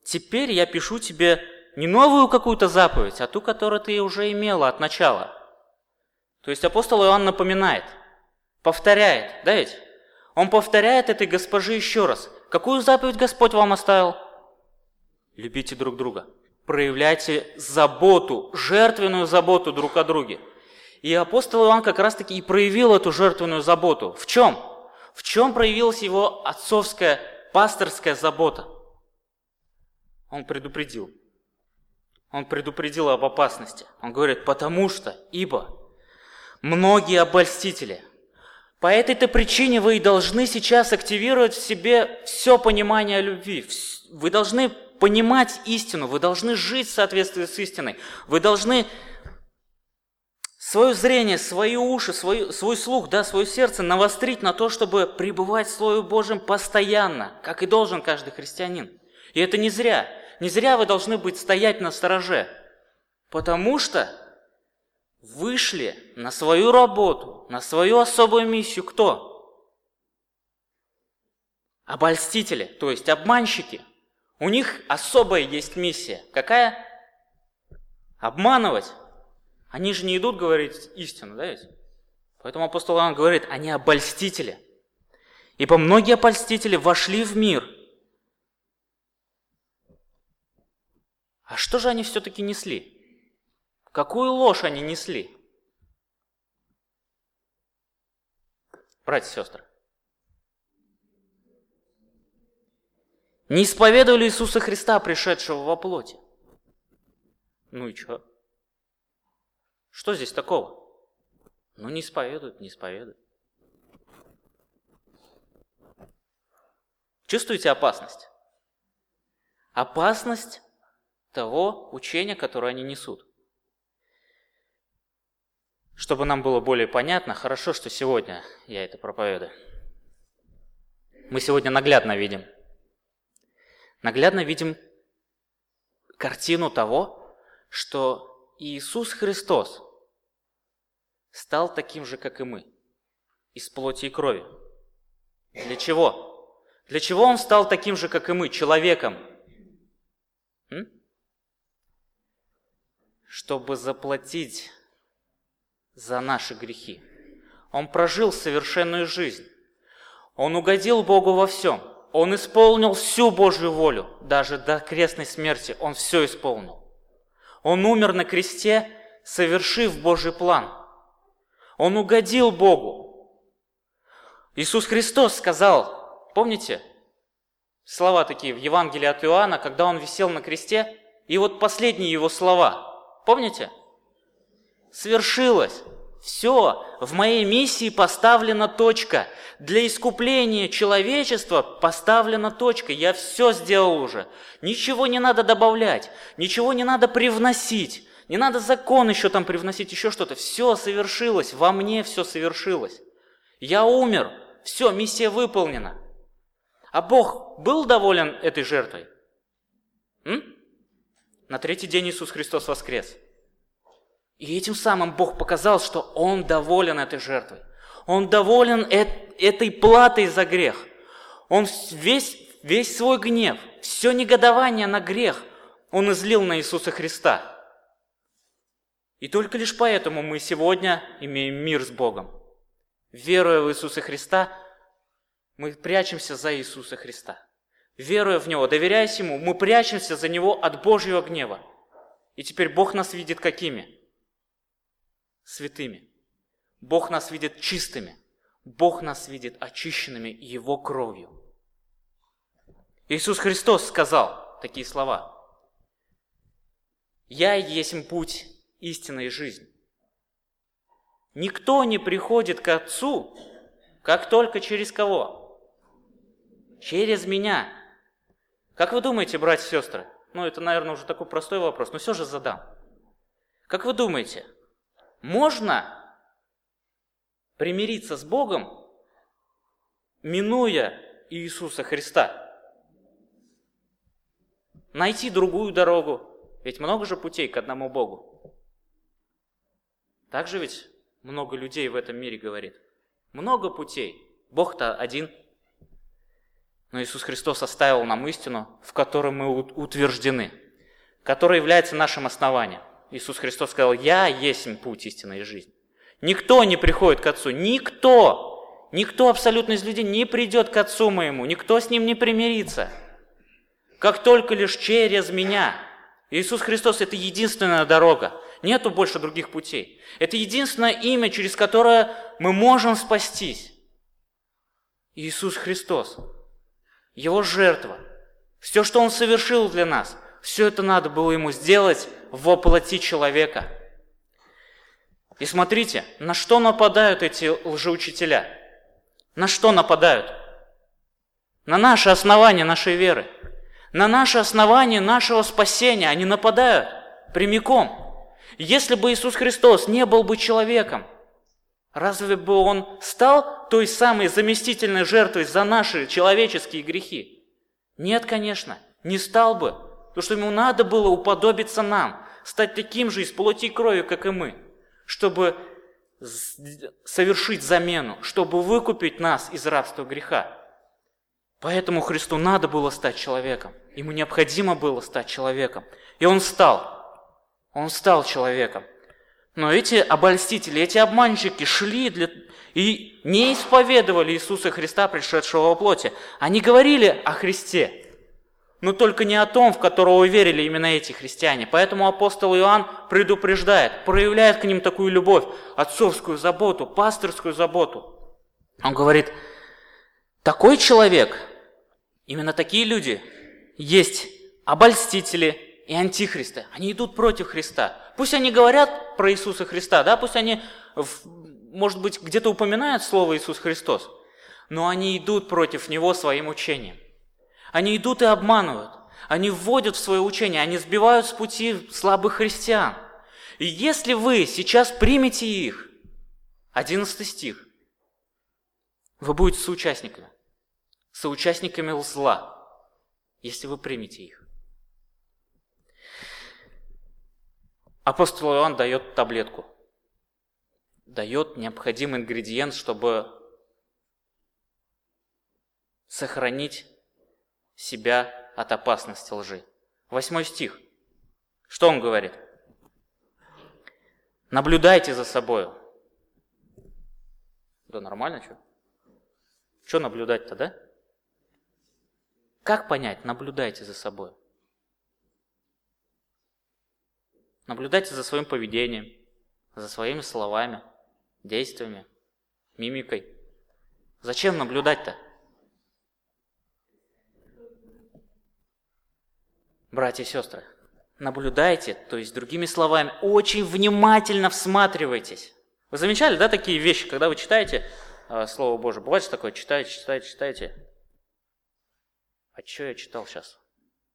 «Теперь я пишу тебе не новую какую-то заповедь, а ту, которую ты уже имела от начала». То есть апостол Иоанн напоминает, повторяет, да ведь? Он повторяет этой госпоже еще раз. Какую заповедь Господь вам оставил? Любите друг друга. Проявляйте заботу, жертвенную заботу друг о друге. И апостол Иоанн как раз-таки и проявил эту жертвенную заботу. В чем? В чем проявилась его отцовская, пасторская забота? Он предупредил. Он предупредил об опасности. Он говорит, потому что, ибо многие обольстители – по этой-то причине вы и должны сейчас активировать в себе все понимание любви. Вы должны понимать истину, вы должны жить в соответствии с истиной. Вы должны свое зрение, свои уши, свой, свой слух, да, свое сердце навострить на то, чтобы пребывать в Слове Божьем постоянно, как и должен каждый христианин. И это не зря. Не зря вы должны быть стоять на стороже. Потому что вышли на свою работу, на свою особую миссию кто? Обольстители, то есть обманщики. У них особая есть миссия. Какая? Обманывать. Они же не идут говорить истину, да ведь? Поэтому апостол Иоанн говорит, они обольстители. Ибо многие опольстители вошли в мир. А что же они все-таки несли? Какую ложь они несли? Братья и сестры. Не исповедовали Иисуса Христа, пришедшего во плоти. Ну и что? Что здесь такого? Ну не исповедуют, не исповедуют. Чувствуете опасность? Опасность того учения, которое они несут. Чтобы нам было более понятно, хорошо, что сегодня я это проповедую. Мы сегодня наглядно видим. Наглядно видим картину того, что Иисус Христос стал таким же, как и мы, из плоти и крови. Для чего? Для чего Он стал таким же, как и мы, человеком? М? чтобы заплатить за наши грехи. Он прожил совершенную жизнь. Он угодил Богу во всем. Он исполнил всю Божью волю, даже до крестной смерти он все исполнил. Он умер на кресте, совершив Божий план. Он угодил Богу. Иисус Христос сказал, помните, слова такие в Евангелии от Иоанна, когда он висел на кресте, и вот последние его слова – Помните? Свершилось. Все, в моей миссии поставлена точка. Для искупления человечества поставлена точка. Я все сделал уже. Ничего не надо добавлять, ничего не надо привносить. Не надо закон еще там привносить, еще что-то. Все совершилось, во мне все совершилось. Я умер, все, миссия выполнена. А Бог был доволен этой жертвой? М? На третий день Иисус Христос воскрес. И этим самым Бог показал, что Он доволен этой жертвой. Он доволен этой платой за грех. Он весь, весь свой гнев, все негодование на грех Он излил на Иисуса Христа. И только лишь поэтому мы сегодня имеем мир с Богом. Веруя в Иисуса Христа, мы прячемся за Иисуса Христа веруя в Него, доверяясь Ему, мы прячемся за Него от Божьего гнева. И теперь Бог нас видит какими? Святыми. Бог нас видит чистыми. Бог нас видит очищенными Его кровью. Иисус Христос сказал такие слова. «Я есть путь, истина и жизнь. Никто не приходит к Отцу, как только через кого? Через меня. Как вы думаете, братья и сестры? Ну, это, наверное, уже такой простой вопрос, но все же задам. Как вы думаете, можно примириться с Богом, минуя Иисуса Христа? Найти другую дорогу? Ведь много же путей к одному Богу. Так же ведь много людей в этом мире говорит. Много путей. Бог-то один – но Иисус Христос оставил нам истину, в которой мы утверждены, которая является нашим основанием. Иисус Христос сказал, «Я есть путь истинной жизни». Никто не приходит к Отцу, никто, никто абсолютно из людей не придет к Отцу моему, никто с Ним не примирится, как только лишь через меня. Иисус Христос – это единственная дорога, нету больше других путей. Это единственное имя, через которое мы можем спастись. Иисус Христос – его жертва, все, что Он совершил для нас, все это надо было Ему сделать воплоти человека. И смотрите, на что нападают эти лжеучителя? На что нападают? На наше основание нашей веры. На наше основание нашего спасения они нападают прямиком. Если бы Иисус Христос не был бы человеком – Разве бы он стал той самой заместительной жертвой за наши человеческие грехи? Нет, конечно, не стал бы. Потому что ему надо было уподобиться нам, стать таким же из плоти и крови, как и мы, чтобы совершить замену, чтобы выкупить нас из рабства греха. Поэтому Христу надо было стать человеком. Ему необходимо было стать человеком. И он стал. Он стал человеком. Но эти обольстители, эти обманщики шли для... и не исповедовали Иисуса Христа, пришедшего во плоти. Они говорили о Христе, но только не о том, в которого верили именно эти христиане. Поэтому апостол Иоанн предупреждает, проявляет к ним такую любовь, отцовскую заботу, пасторскую заботу. Он говорит, такой человек, именно такие люди, есть обольстители и антихристы. Они идут против Христа. Пусть они говорят про Иисуса Христа, да, пусть они, может быть, где-то упоминают слово Иисус Христос, но они идут против Него своим учением. Они идут и обманывают. Они вводят в свое учение, они сбивают с пути слабых христиан. И если вы сейчас примете их, 11 стих, вы будете соучастниками. Соучастниками зла, если вы примете их. Апостол Иоанн дает таблетку. Дает необходимый ингредиент, чтобы сохранить себя от опасности лжи. Восьмой стих. Что он говорит? Наблюдайте за собой. Да нормально, что? Что наблюдать-то, да? Как понять? Наблюдайте за собой. Наблюдайте за своим поведением, за своими словами, действиями, мимикой. Зачем наблюдать-то? Братья и сестры, наблюдайте, то есть другими словами, очень внимательно всматривайтесь. Вы замечали, да, такие вещи, когда вы читаете э, Слово Божие? Бывает же такое, читаете, читаете, читаете. А что я читал сейчас?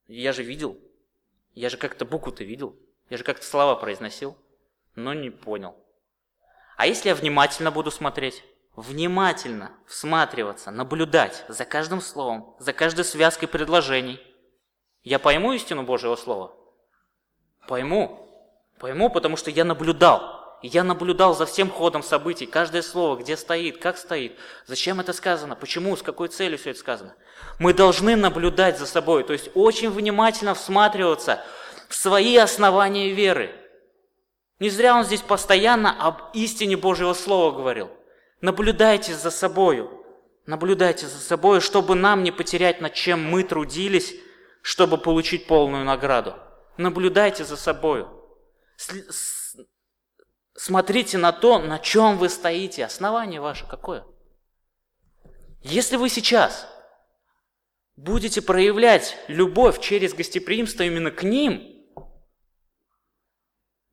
Я же видел. Я же как-то букву-то видел. Я же как-то слова произносил, но не понял. А если я внимательно буду смотреть? Внимательно всматриваться, наблюдать за каждым словом, за каждой связкой предложений – я пойму истину Божьего Слова? Пойму. Пойму, потому что я наблюдал. Я наблюдал за всем ходом событий, каждое слово, где стоит, как стоит, зачем это сказано, почему, с какой целью все это сказано. Мы должны наблюдать за собой, то есть очень внимательно всматриваться свои основания веры. Не зря он здесь постоянно об истине Божьего Слова говорил. Наблюдайте за собою, наблюдайте за собой, чтобы нам не потерять, над чем мы трудились, чтобы получить полную награду. Наблюдайте за собой. Смотрите на то, на чем вы стоите. Основание ваше какое? Если вы сейчас будете проявлять любовь через гостеприимство именно к ним,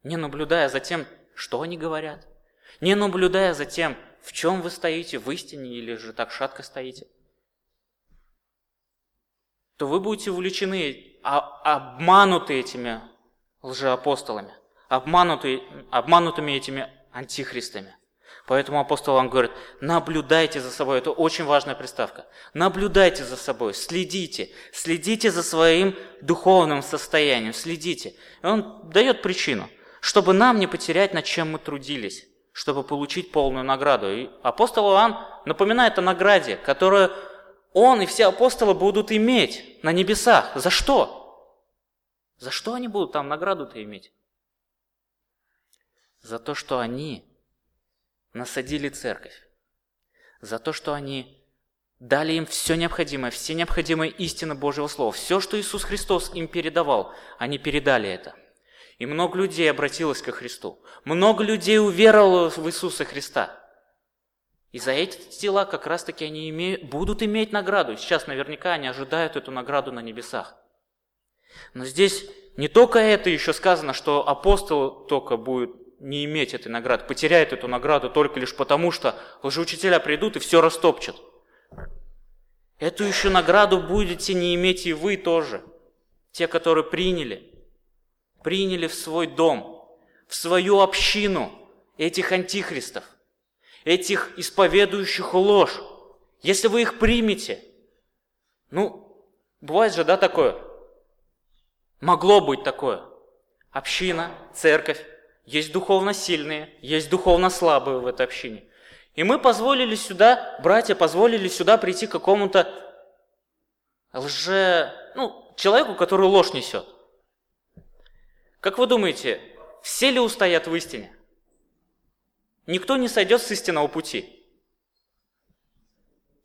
не наблюдая за тем, что они говорят, не наблюдая за тем, в чем вы стоите, в истине или же так шатко стоите – то вы будете увлечены, а, обмануты этими лжеапостолами, обмануты, обманутыми этими антихристами. Поэтому апостол вам говорит, наблюдайте за собой. Это очень важная приставка. Наблюдайте за собой, следите. Следите за своим духовным состоянием, следите. И он дает причину, чтобы нам не потерять, над чем мы трудились, чтобы получить полную награду. И апостол Иоанн напоминает о награде, которую он и все апостолы будут иметь на небесах. За что? За что они будут там награду-то иметь? За то, что они насадили церковь. За то, что они дали им все необходимое, все необходимые истины Божьего Слова. Все, что Иисус Христос им передавал, они передали это. И много людей обратилось ко Христу. Много людей уверовало в Иисуса Христа. И за эти дела как раз-таки они имеют, будут иметь награду. сейчас наверняка они ожидают эту награду на небесах. Но здесь не только это еще сказано, что апостол только будет не иметь этой награды, потеряет эту награду только лишь потому, что лжеучителя придут и все растопчут. Эту еще награду будете не иметь и вы тоже. Те, которые приняли, приняли в свой дом, в свою общину этих антихристов – этих исповедующих ложь, если вы их примете, ну, бывает же, да, такое? Могло быть такое. Община, церковь, есть духовно сильные, есть духовно слабые в этой общине. И мы позволили сюда, братья, позволили сюда прийти какому-то лже... Ну, человеку, который ложь несет. Как вы думаете, все ли устоят в истине? никто не сойдет с истинного пути.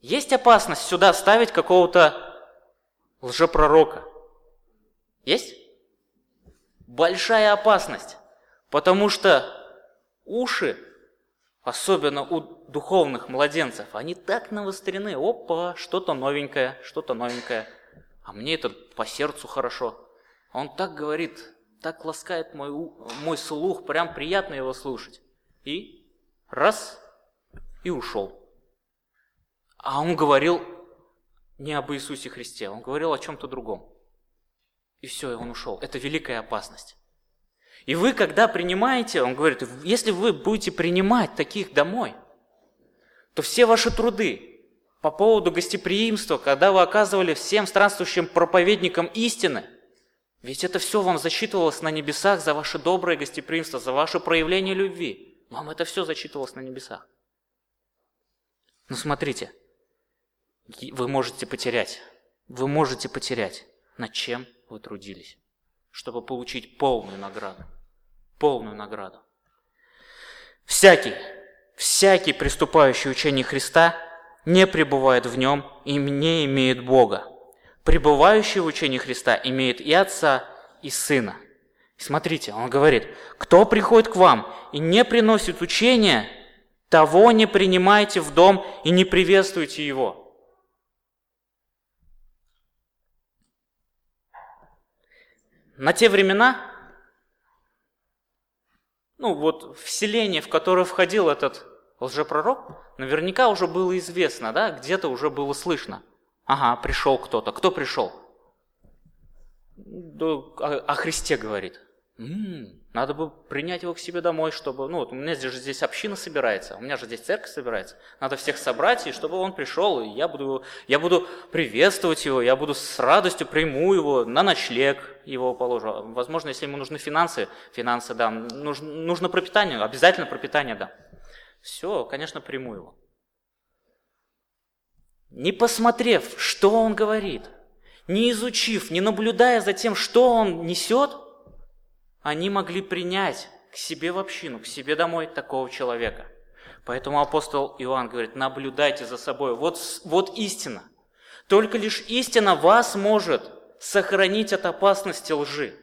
Есть опасность сюда ставить какого-то лжепророка. Есть? Большая опасность. Потому что уши, особенно у духовных младенцев, они так навострены. Опа, что-то новенькое, что-то новенькое. А мне это по сердцу хорошо. Он так говорит, так ласкает мой, мой слух, прям приятно его слушать. И раз, и ушел. А он говорил не об Иисусе Христе, он говорил о чем-то другом. И все, и он ушел. Это великая опасность. И вы, когда принимаете, он говорит, если вы будете принимать таких домой, то все ваши труды по поводу гостеприимства, когда вы оказывали всем странствующим проповедникам истины, ведь это все вам засчитывалось на небесах за ваше доброе гостеприимство, за ваше проявление любви. Вам это все зачитывалось на небесах. Но смотрите, вы можете потерять. Вы можете потерять. Над чем вы трудились, чтобы получить полную награду. Полную награду. Всякий, всякий приступающий учение Христа не пребывает в нем и не имеет Бога. Пребывающий в учении Христа имеет и Отца, и Сына. Смотрите, он говорит, кто приходит к вам и не приносит учения, того не принимайте в дом и не приветствуйте его. На те времена, ну вот в селение, в которое входил этот лжепророк, наверняка уже было известно, да, где-то уже было слышно. Ага, пришел кто-то. Кто пришел? О, о Христе говорит. М-м, надо бы принять его к себе домой, чтобы... Ну, вот у меня здесь, здесь община собирается, у меня же здесь церковь собирается. Надо всех собрать, и чтобы он пришел, и я буду, я буду приветствовать его, я буду с радостью приму его, на ночлег его положу. Возможно, если ему нужны финансы, финансы дам. Нужно, нужно пропитание, обязательно пропитание дам. Все, конечно, приму его. Не посмотрев, что он говорит, не изучив, не наблюдая за тем, что он несет, они могли принять к себе в общину, к себе домой такого человека. Поэтому апостол Иоанн говорит, наблюдайте за собой. Вот, вот истина. Только лишь истина вас может сохранить от опасности лжи.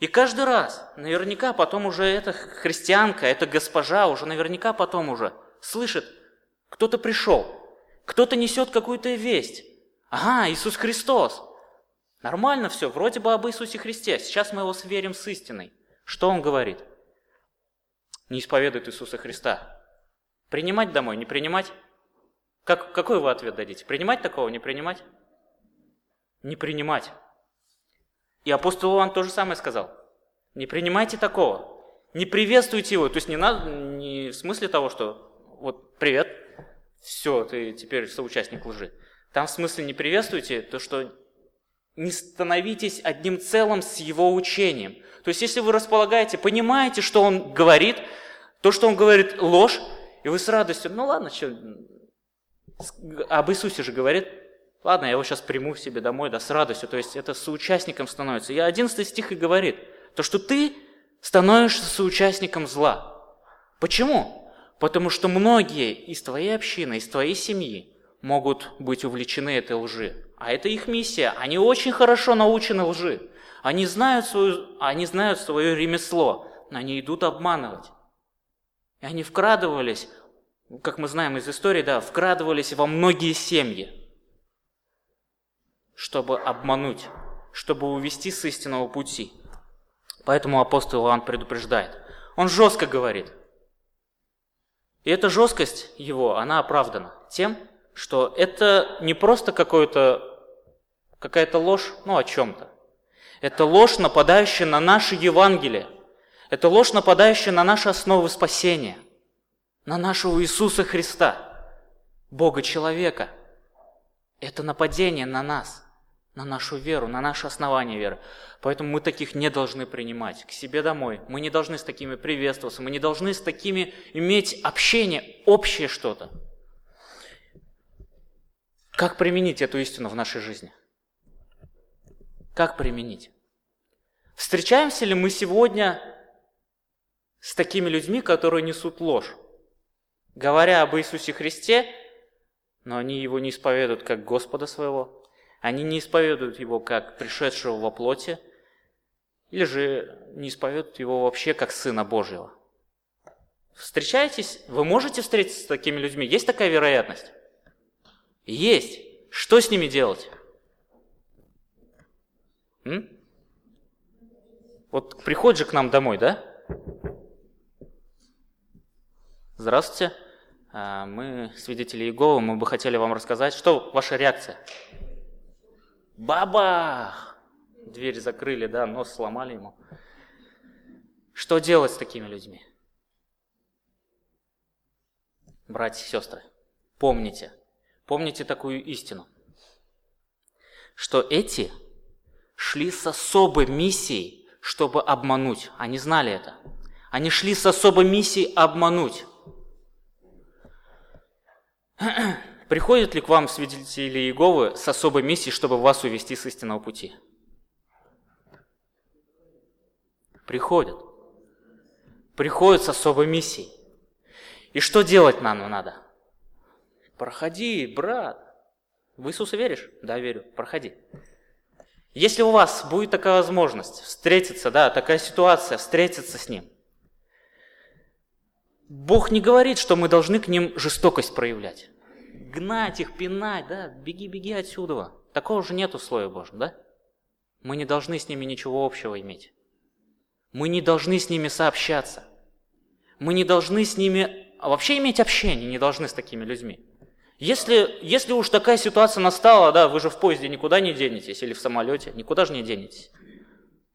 И каждый раз, наверняка потом уже эта христианка, эта госпожа уже наверняка потом уже слышит, кто-то пришел, кто-то несет какую-то весть. Ага, Иисус Христос. Нормально все, вроде бы об Иисусе Христе. Сейчас мы его сверим с истиной. Что он говорит? Не исповедует Иисуса Христа. Принимать домой, не принимать? Как, какой вы ответ дадите? Принимать такого, не принимать? Не принимать. И апостол Иоанн то же самое сказал. Не принимайте такого. Не приветствуйте его. То есть не, надо, не в смысле того, что вот привет, все, ты теперь соучастник лжи. Там в смысле не приветствуйте то, что не становитесь одним целым с его учением. То есть, если вы располагаете, понимаете, что он говорит, то, что он говорит, ложь, и вы с радостью, ну ладно, что, об Иисусе же говорит, ладно, я его сейчас приму себе домой, да, с радостью, то есть это соучастником становится. И 11 стих и говорит, то, что ты становишься соучастником зла. Почему? Потому что многие из твоей общины, из твоей семьи могут быть увлечены этой лжи. А это их миссия. Они очень хорошо научены лжи. Они знают, свою, они знают свое ремесло, но они идут обманывать. И они вкрадывались, как мы знаем из истории, да, вкрадывались во многие семьи, чтобы обмануть, чтобы увести с истинного пути. Поэтому апостол Иоанн предупреждает. Он жестко говорит. И эта жесткость его, она оправдана тем, что это не просто какое-то какая-то ложь, ну, о чем-то. Это ложь, нападающая на наше Евангелие. Это ложь, нападающая на наши основы спасения, на нашего Иисуса Христа, Бога-человека. Это нападение на нас, на нашу веру, на наше основание веры. Поэтому мы таких не должны принимать к себе домой. Мы не должны с такими приветствоваться, мы не должны с такими иметь общение, общее что-то. Как применить эту истину в нашей жизни? Как применить? Встречаемся ли мы сегодня с такими людьми, которые несут ложь? говоря об Иисусе Христе, но они его не исповедуют как Господа своего, они не исповедуют его как пришедшего во плоти, или же не исповедуют его вообще как Сына Божьего. Встречаетесь? Вы можете встретиться с такими людьми? Есть такая вероятность? Есть. Что с ними делать? М? Вот приходит же к нам домой, да? Здравствуйте. А, мы свидетели Иеговы, мы бы хотели вам рассказать. Что ваша реакция? Бабах! Дверь закрыли, да, нос сломали ему. Что делать с такими людьми? Братья и сестры, помните, помните такую истину, что эти шли с особой миссией, чтобы обмануть. Они знали это. Они шли с особой миссией обмануть. Приходят ли к вам свидетели Иеговы с особой миссией, чтобы вас увести с истинного пути? Приходят. Приходят с особой миссией. И что делать нам надо? Проходи, брат. В Иисуса веришь? Да, верю. Проходи. Если у вас будет такая возможность встретиться, да, такая ситуация, встретиться с Ним, Бог не говорит, что мы должны к ним жестокость проявлять. Гнать их, пинать, да, беги, беги отсюда. Такого же нет условия Божьего, да? Мы не должны с ними ничего общего иметь. Мы не должны с ними сообщаться. Мы не должны с ними вообще иметь общение, не должны с такими людьми. Если, если уж такая ситуация настала, да, вы же в поезде никуда не денетесь или в самолете, никуда же не денетесь.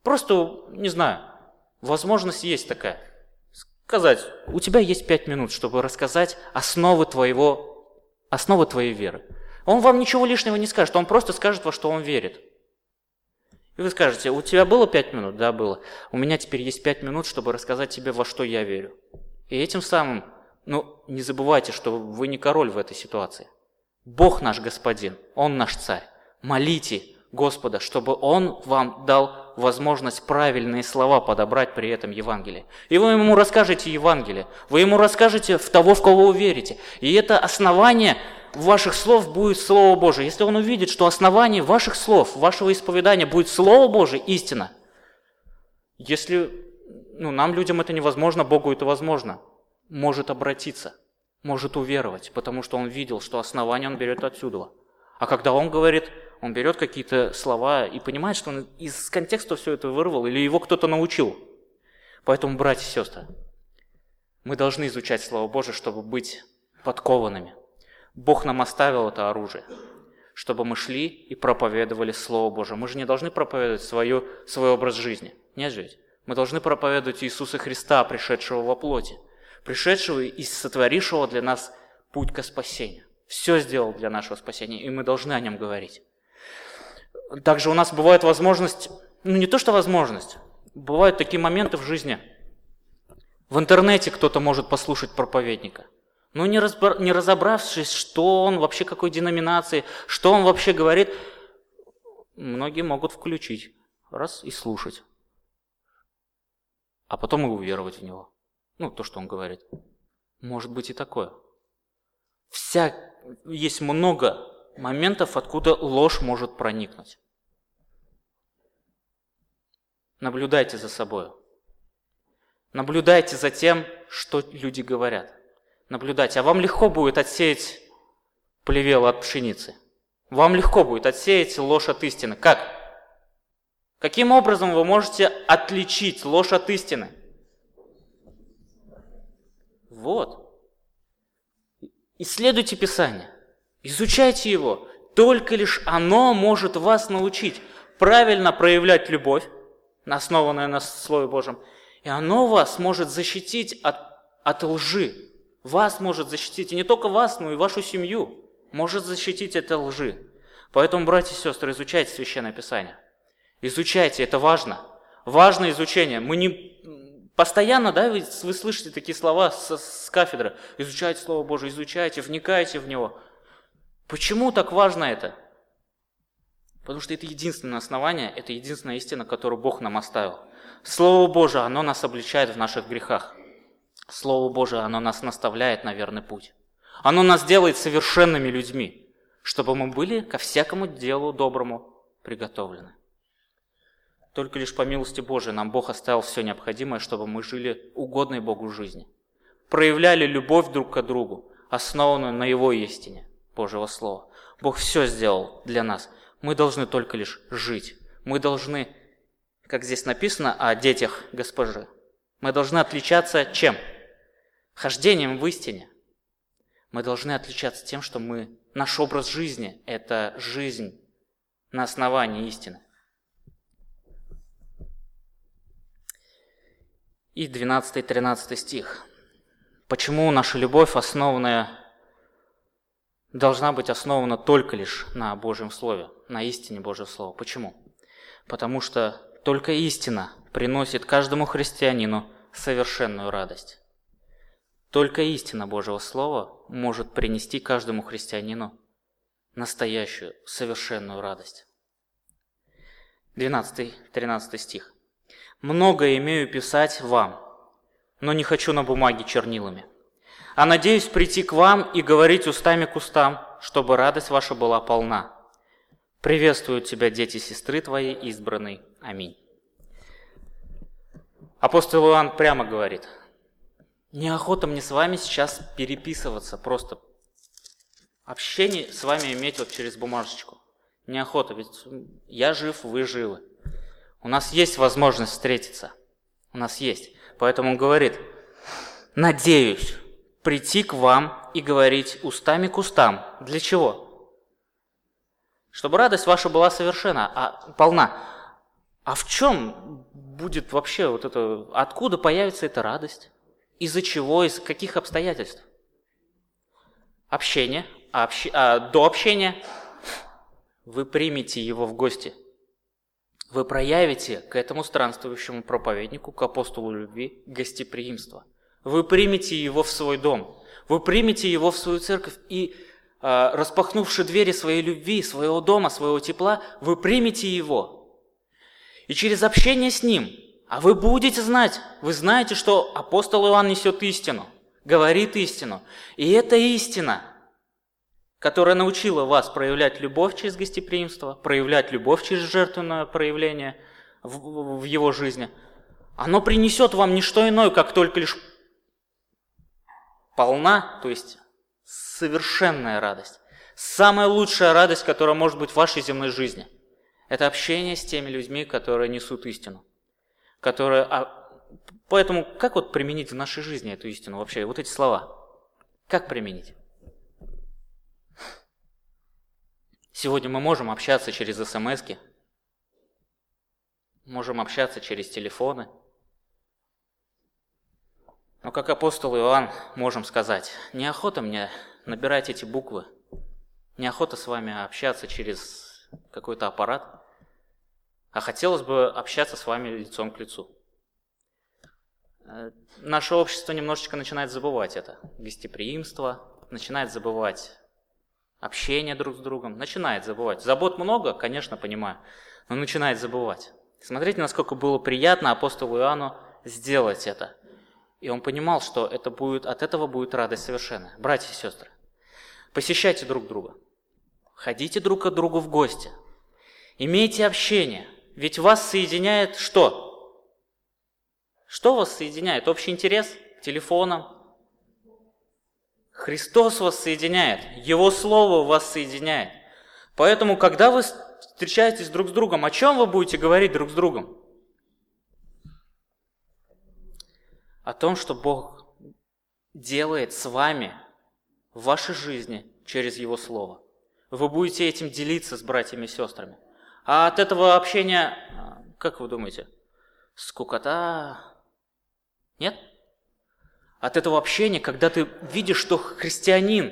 Просто, не знаю, возможность есть такая. Сказать, у тебя есть пять минут, чтобы рассказать основы твоего, основы твоей веры. Он вам ничего лишнего не скажет, он просто скажет, во что он верит. И вы скажете, у тебя было пять минут? Да, было. У меня теперь есть пять минут, чтобы рассказать тебе, во что я верю. И этим самым но не забывайте, что вы не король в этой ситуации. Бог наш Господин, Он наш Царь. Молите Господа, чтобы Он вам дал возможность правильные слова подобрать при этом Евангелии. И вы ему расскажете Евангелие, вы ему расскажете в того, в кого вы верите. И это основание ваших слов будет Слово Божие. Если он увидит, что основание ваших слов, вашего исповедания будет Слово Божие, истина, если ну, нам, людям, это невозможно, Богу это возможно – может обратиться, может уверовать, потому что он видел, что основание он берет отсюда. А когда он говорит, он берет какие-то слова и понимает, что он из контекста все это вырвал или его кто-то научил. Поэтому, братья и сестры, мы должны изучать Слово Божие, чтобы быть подкованными. Бог нам оставил это оружие, чтобы мы шли и проповедовали Слово Божие. Мы же не должны проповедовать свою, свой образ жизни. Нет же ведь? Мы должны проповедовать Иисуса Христа, пришедшего во плоти пришедшего и сотворившего для нас путь к спасению. Все сделал для нашего спасения, и мы должны о нем говорить. Также у нас бывает возможность, ну не то что возможность, бывают такие моменты в жизни. В интернете кто-то может послушать проповедника, но не, разбор, не разобравшись, что он вообще какой деноминации, что он вообще говорит, многие могут включить, раз и слушать, а потом и уверовать в него. Ну, то, что он говорит. Может быть и такое. Вся... Есть много моментов, откуда ложь может проникнуть. Наблюдайте за собой. Наблюдайте за тем, что люди говорят. Наблюдайте. А вам легко будет отсеять плевел от пшеницы. Вам легко будет отсеять ложь от истины. Как? Каким образом вы можете отличить ложь от истины? Вот. Исследуйте Писание, изучайте его. Только лишь оно может вас научить правильно проявлять любовь, основанную на Слове Божьем. И оно вас может защитить от, от лжи. Вас может защитить, и не только вас, но и вашу семью может защитить от лжи. Поэтому, братья и сестры, изучайте Священное Писание. Изучайте, это важно. Важно изучение. Мы не, Постоянно, да, вы, вы слышите такие слова с, с кафедры. Изучайте Слово Божие, изучайте, вникайте в него. Почему так важно это? Потому что это единственное основание, это единственная истина, которую Бог нам оставил. Слово Божие, оно нас обличает в наших грехах. Слово Божие, оно нас наставляет на верный путь. Оно нас делает совершенными людьми, чтобы мы были ко всякому делу доброму приготовлены. Только лишь по милости Божией нам Бог оставил все необходимое, чтобы мы жили угодной Богу жизни. Проявляли любовь друг к другу, основанную на Его истине, Божьего Слова. Бог все сделал для нас. Мы должны только лишь жить. Мы должны, как здесь написано о детях госпожи, мы должны отличаться чем? Хождением в истине. Мы должны отличаться тем, что мы, наш образ жизни – это жизнь на основании истины. И 12-13 стих. Почему наша любовь, основанная, должна быть основана только лишь на Божьем Слове, на истине Божьего Слова? Почему? Потому что только истина приносит каждому христианину совершенную радость. Только истина Божьего Слова может принести каждому христианину настоящую, совершенную радость. 12-13 стих. «Многое имею писать вам, но не хочу на бумаге чернилами. А надеюсь прийти к вам и говорить устами к устам, чтобы радость ваша была полна. Приветствую тебя, дети сестры твоей избранной. Аминь. Апостол Иоанн прямо говорит, неохота мне с вами сейчас переписываться, просто общение с вами иметь вот через бумажечку. Неохота, ведь я жив, вы живы. У нас есть возможность встретиться. У нас есть. Поэтому он говорит, надеюсь прийти к вам и говорить устами к устам. Для чего? Чтобы радость ваша была совершена, а, полна. А в чем будет вообще вот это, откуда появится эта радость? Из-за чего, из каких обстоятельств? Общение, а, общ... а до общения вы примете его в гости – вы проявите к этому странствующему проповеднику, к апостолу любви, гостеприимство. Вы примете его в свой дом, вы примете его в свою церковь и, э, распахнувши двери своей любви, своего дома, своего тепла, вы примете его. И через общение с ним, а вы будете знать, вы знаете, что апостол Иоанн несет истину, говорит истину. И эта истина – которая научила вас проявлять любовь через гостеприимство, проявлять любовь через жертвенное проявление в, в его жизни, оно принесет вам не что иное, как только лишь полна, то есть совершенная радость. Самая лучшая радость, которая может быть в вашей земной жизни. Это общение с теми людьми, которые несут истину. Которые... А... Поэтому как вот применить в нашей жизни эту истину вообще? Вот эти слова. Как применить? Сегодня мы можем общаться через смс можем общаться через телефоны. Но как апостол Иоанн можем сказать, неохота мне набирать эти буквы, неохота с вами общаться через какой-то аппарат, а хотелось бы общаться с вами лицом к лицу. Э, наше общество немножечко начинает забывать это. Гостеприимство, начинает забывать общение друг с другом, начинает забывать. Забот много, конечно, понимаю, но начинает забывать. Смотрите, насколько было приятно апостолу Иоанну сделать это. И он понимал, что это будет, от этого будет радость совершенная. Братья и сестры, посещайте друг друга. Ходите друг к другу в гости. Имейте общение. Ведь вас соединяет что? Что вас соединяет? Общий интерес к телефонам, Христос вас соединяет, Его Слово вас соединяет. Поэтому, когда вы встречаетесь друг с другом, о чем вы будете говорить друг с другом? О том, что Бог делает с вами в вашей жизни через Его Слово. Вы будете этим делиться с братьями и сестрами. А от этого общения, как вы думаете, скукота? Нет? от этого общения, когда ты видишь, что христианин,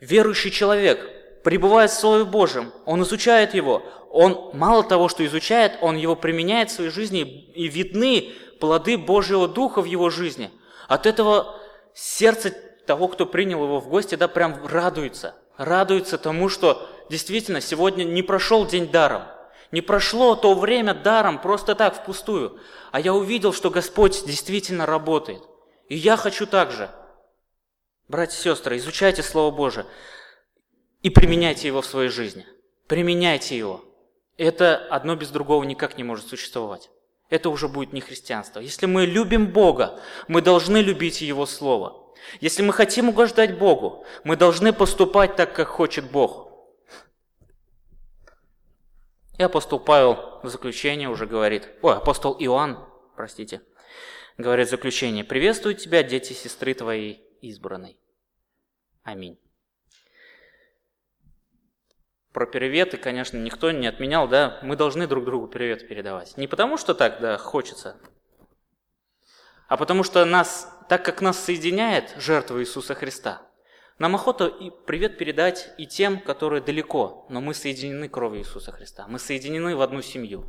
верующий человек, пребывает в Слове Божьем, он изучает его, он мало того, что изучает, он его применяет в своей жизни, и видны плоды Божьего Духа в его жизни. От этого сердце того, кто принял его в гости, да, прям радуется. Радуется тому, что действительно сегодня не прошел день даром. Не прошло то время даром, просто так, впустую. А я увидел, что Господь действительно работает. И я хочу так же. Братья и сестры, изучайте Слово Божие и применяйте его в своей жизни. Применяйте его. Это одно без другого никак не может существовать. Это уже будет не христианство. Если мы любим Бога, мы должны любить Его Слово. Если мы хотим угождать Богу, мы должны поступать так, как хочет Бог. И апостол Павел в заключение уже говорит, ой, апостол Иоанн, простите, говорит в заключение, «Приветствую тебя, дети сестры твоей избранной». Аминь. Про приветы, конечно, никто не отменял, да, мы должны друг другу привет передавать. Не потому, что так, да, хочется, а потому что нас, так как нас соединяет жертва Иисуса Христа, нам охота и привет передать и тем, которые далеко, но мы соединены кровью Иисуса Христа, мы соединены в одну семью.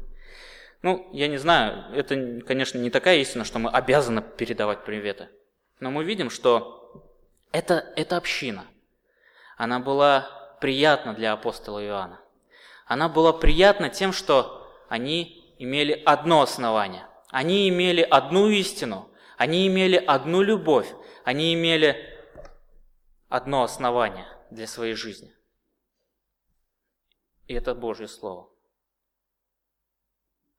Ну, я не знаю, это, конечно, не такая истина, что мы обязаны передавать приветы. Но мы видим, что это, это община. Она была приятна для апостола Иоанна. Она была приятна тем, что они имели одно основание. Они имели одну истину, они имели одну любовь, они имели одно основание для своей жизни. И это Божье Слово.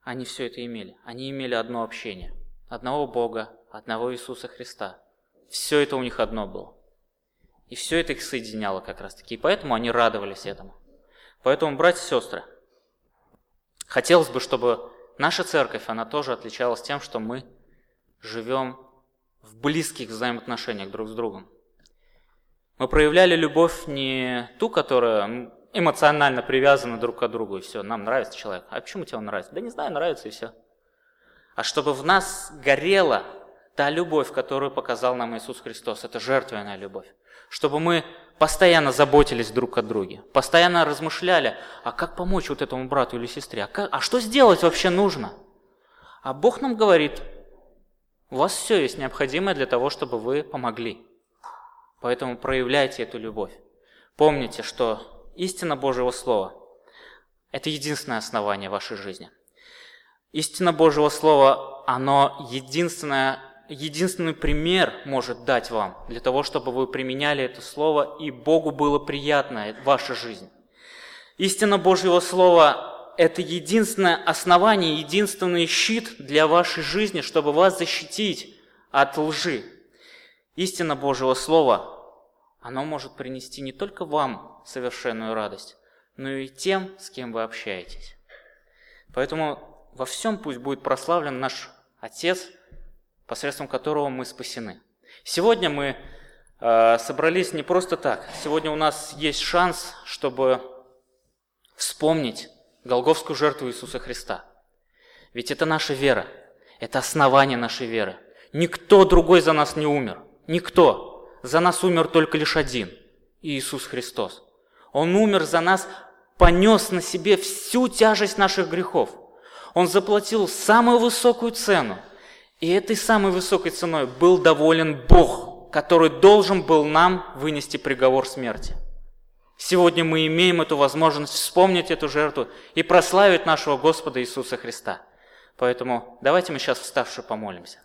Они все это имели. Они имели одно общение. Одного Бога, одного Иисуса Христа. Все это у них одно было. И все это их соединяло как раз таки. И поэтому они радовались этому. Поэтому, братья и сестры, хотелось бы, чтобы наша церковь, она тоже отличалась тем, что мы живем в близких взаимоотношениях друг с другом. Мы проявляли любовь не ту, которая эмоционально привязана друг к другу, и все, нам нравится человек. А почему тебе он нравится? Да не знаю, нравится, и все. А чтобы в нас горела та любовь, которую показал нам Иисус Христос, это жертвенная любовь. Чтобы мы постоянно заботились друг о друге, постоянно размышляли, а как помочь вот этому брату или сестре, а, как, а что сделать вообще нужно? А Бог нам говорит, у вас все есть необходимое для того, чтобы вы помогли. Поэтому проявляйте эту любовь. Помните, что истина Божьего Слова – это единственное основание вашей жизни. Истина Божьего Слова, оно единственное, единственный пример может дать вам для того, чтобы вы применяли это Слово, и Богу было приятно ваша жизнь. Истина Божьего Слова – это единственное основание, единственный щит для вашей жизни, чтобы вас защитить от лжи, Истина Божьего Слова, оно может принести не только вам совершенную радость, но и тем, с кем вы общаетесь. Поэтому во всем пусть будет прославлен наш Отец, посредством которого мы спасены. Сегодня мы э, собрались не просто так. Сегодня у нас есть шанс, чтобы вспомнить Голговскую жертву Иисуса Христа. Ведь это наша вера, это основание нашей веры. Никто другой за нас не умер. Никто. За нас умер только лишь один – Иисус Христос. Он умер за нас, понес на себе всю тяжесть наших грехов. Он заплатил самую высокую цену. И этой самой высокой ценой был доволен Бог, который должен был нам вынести приговор смерти. Сегодня мы имеем эту возможность вспомнить эту жертву и прославить нашего Господа Иисуса Христа. Поэтому давайте мы сейчас вставшие помолимся.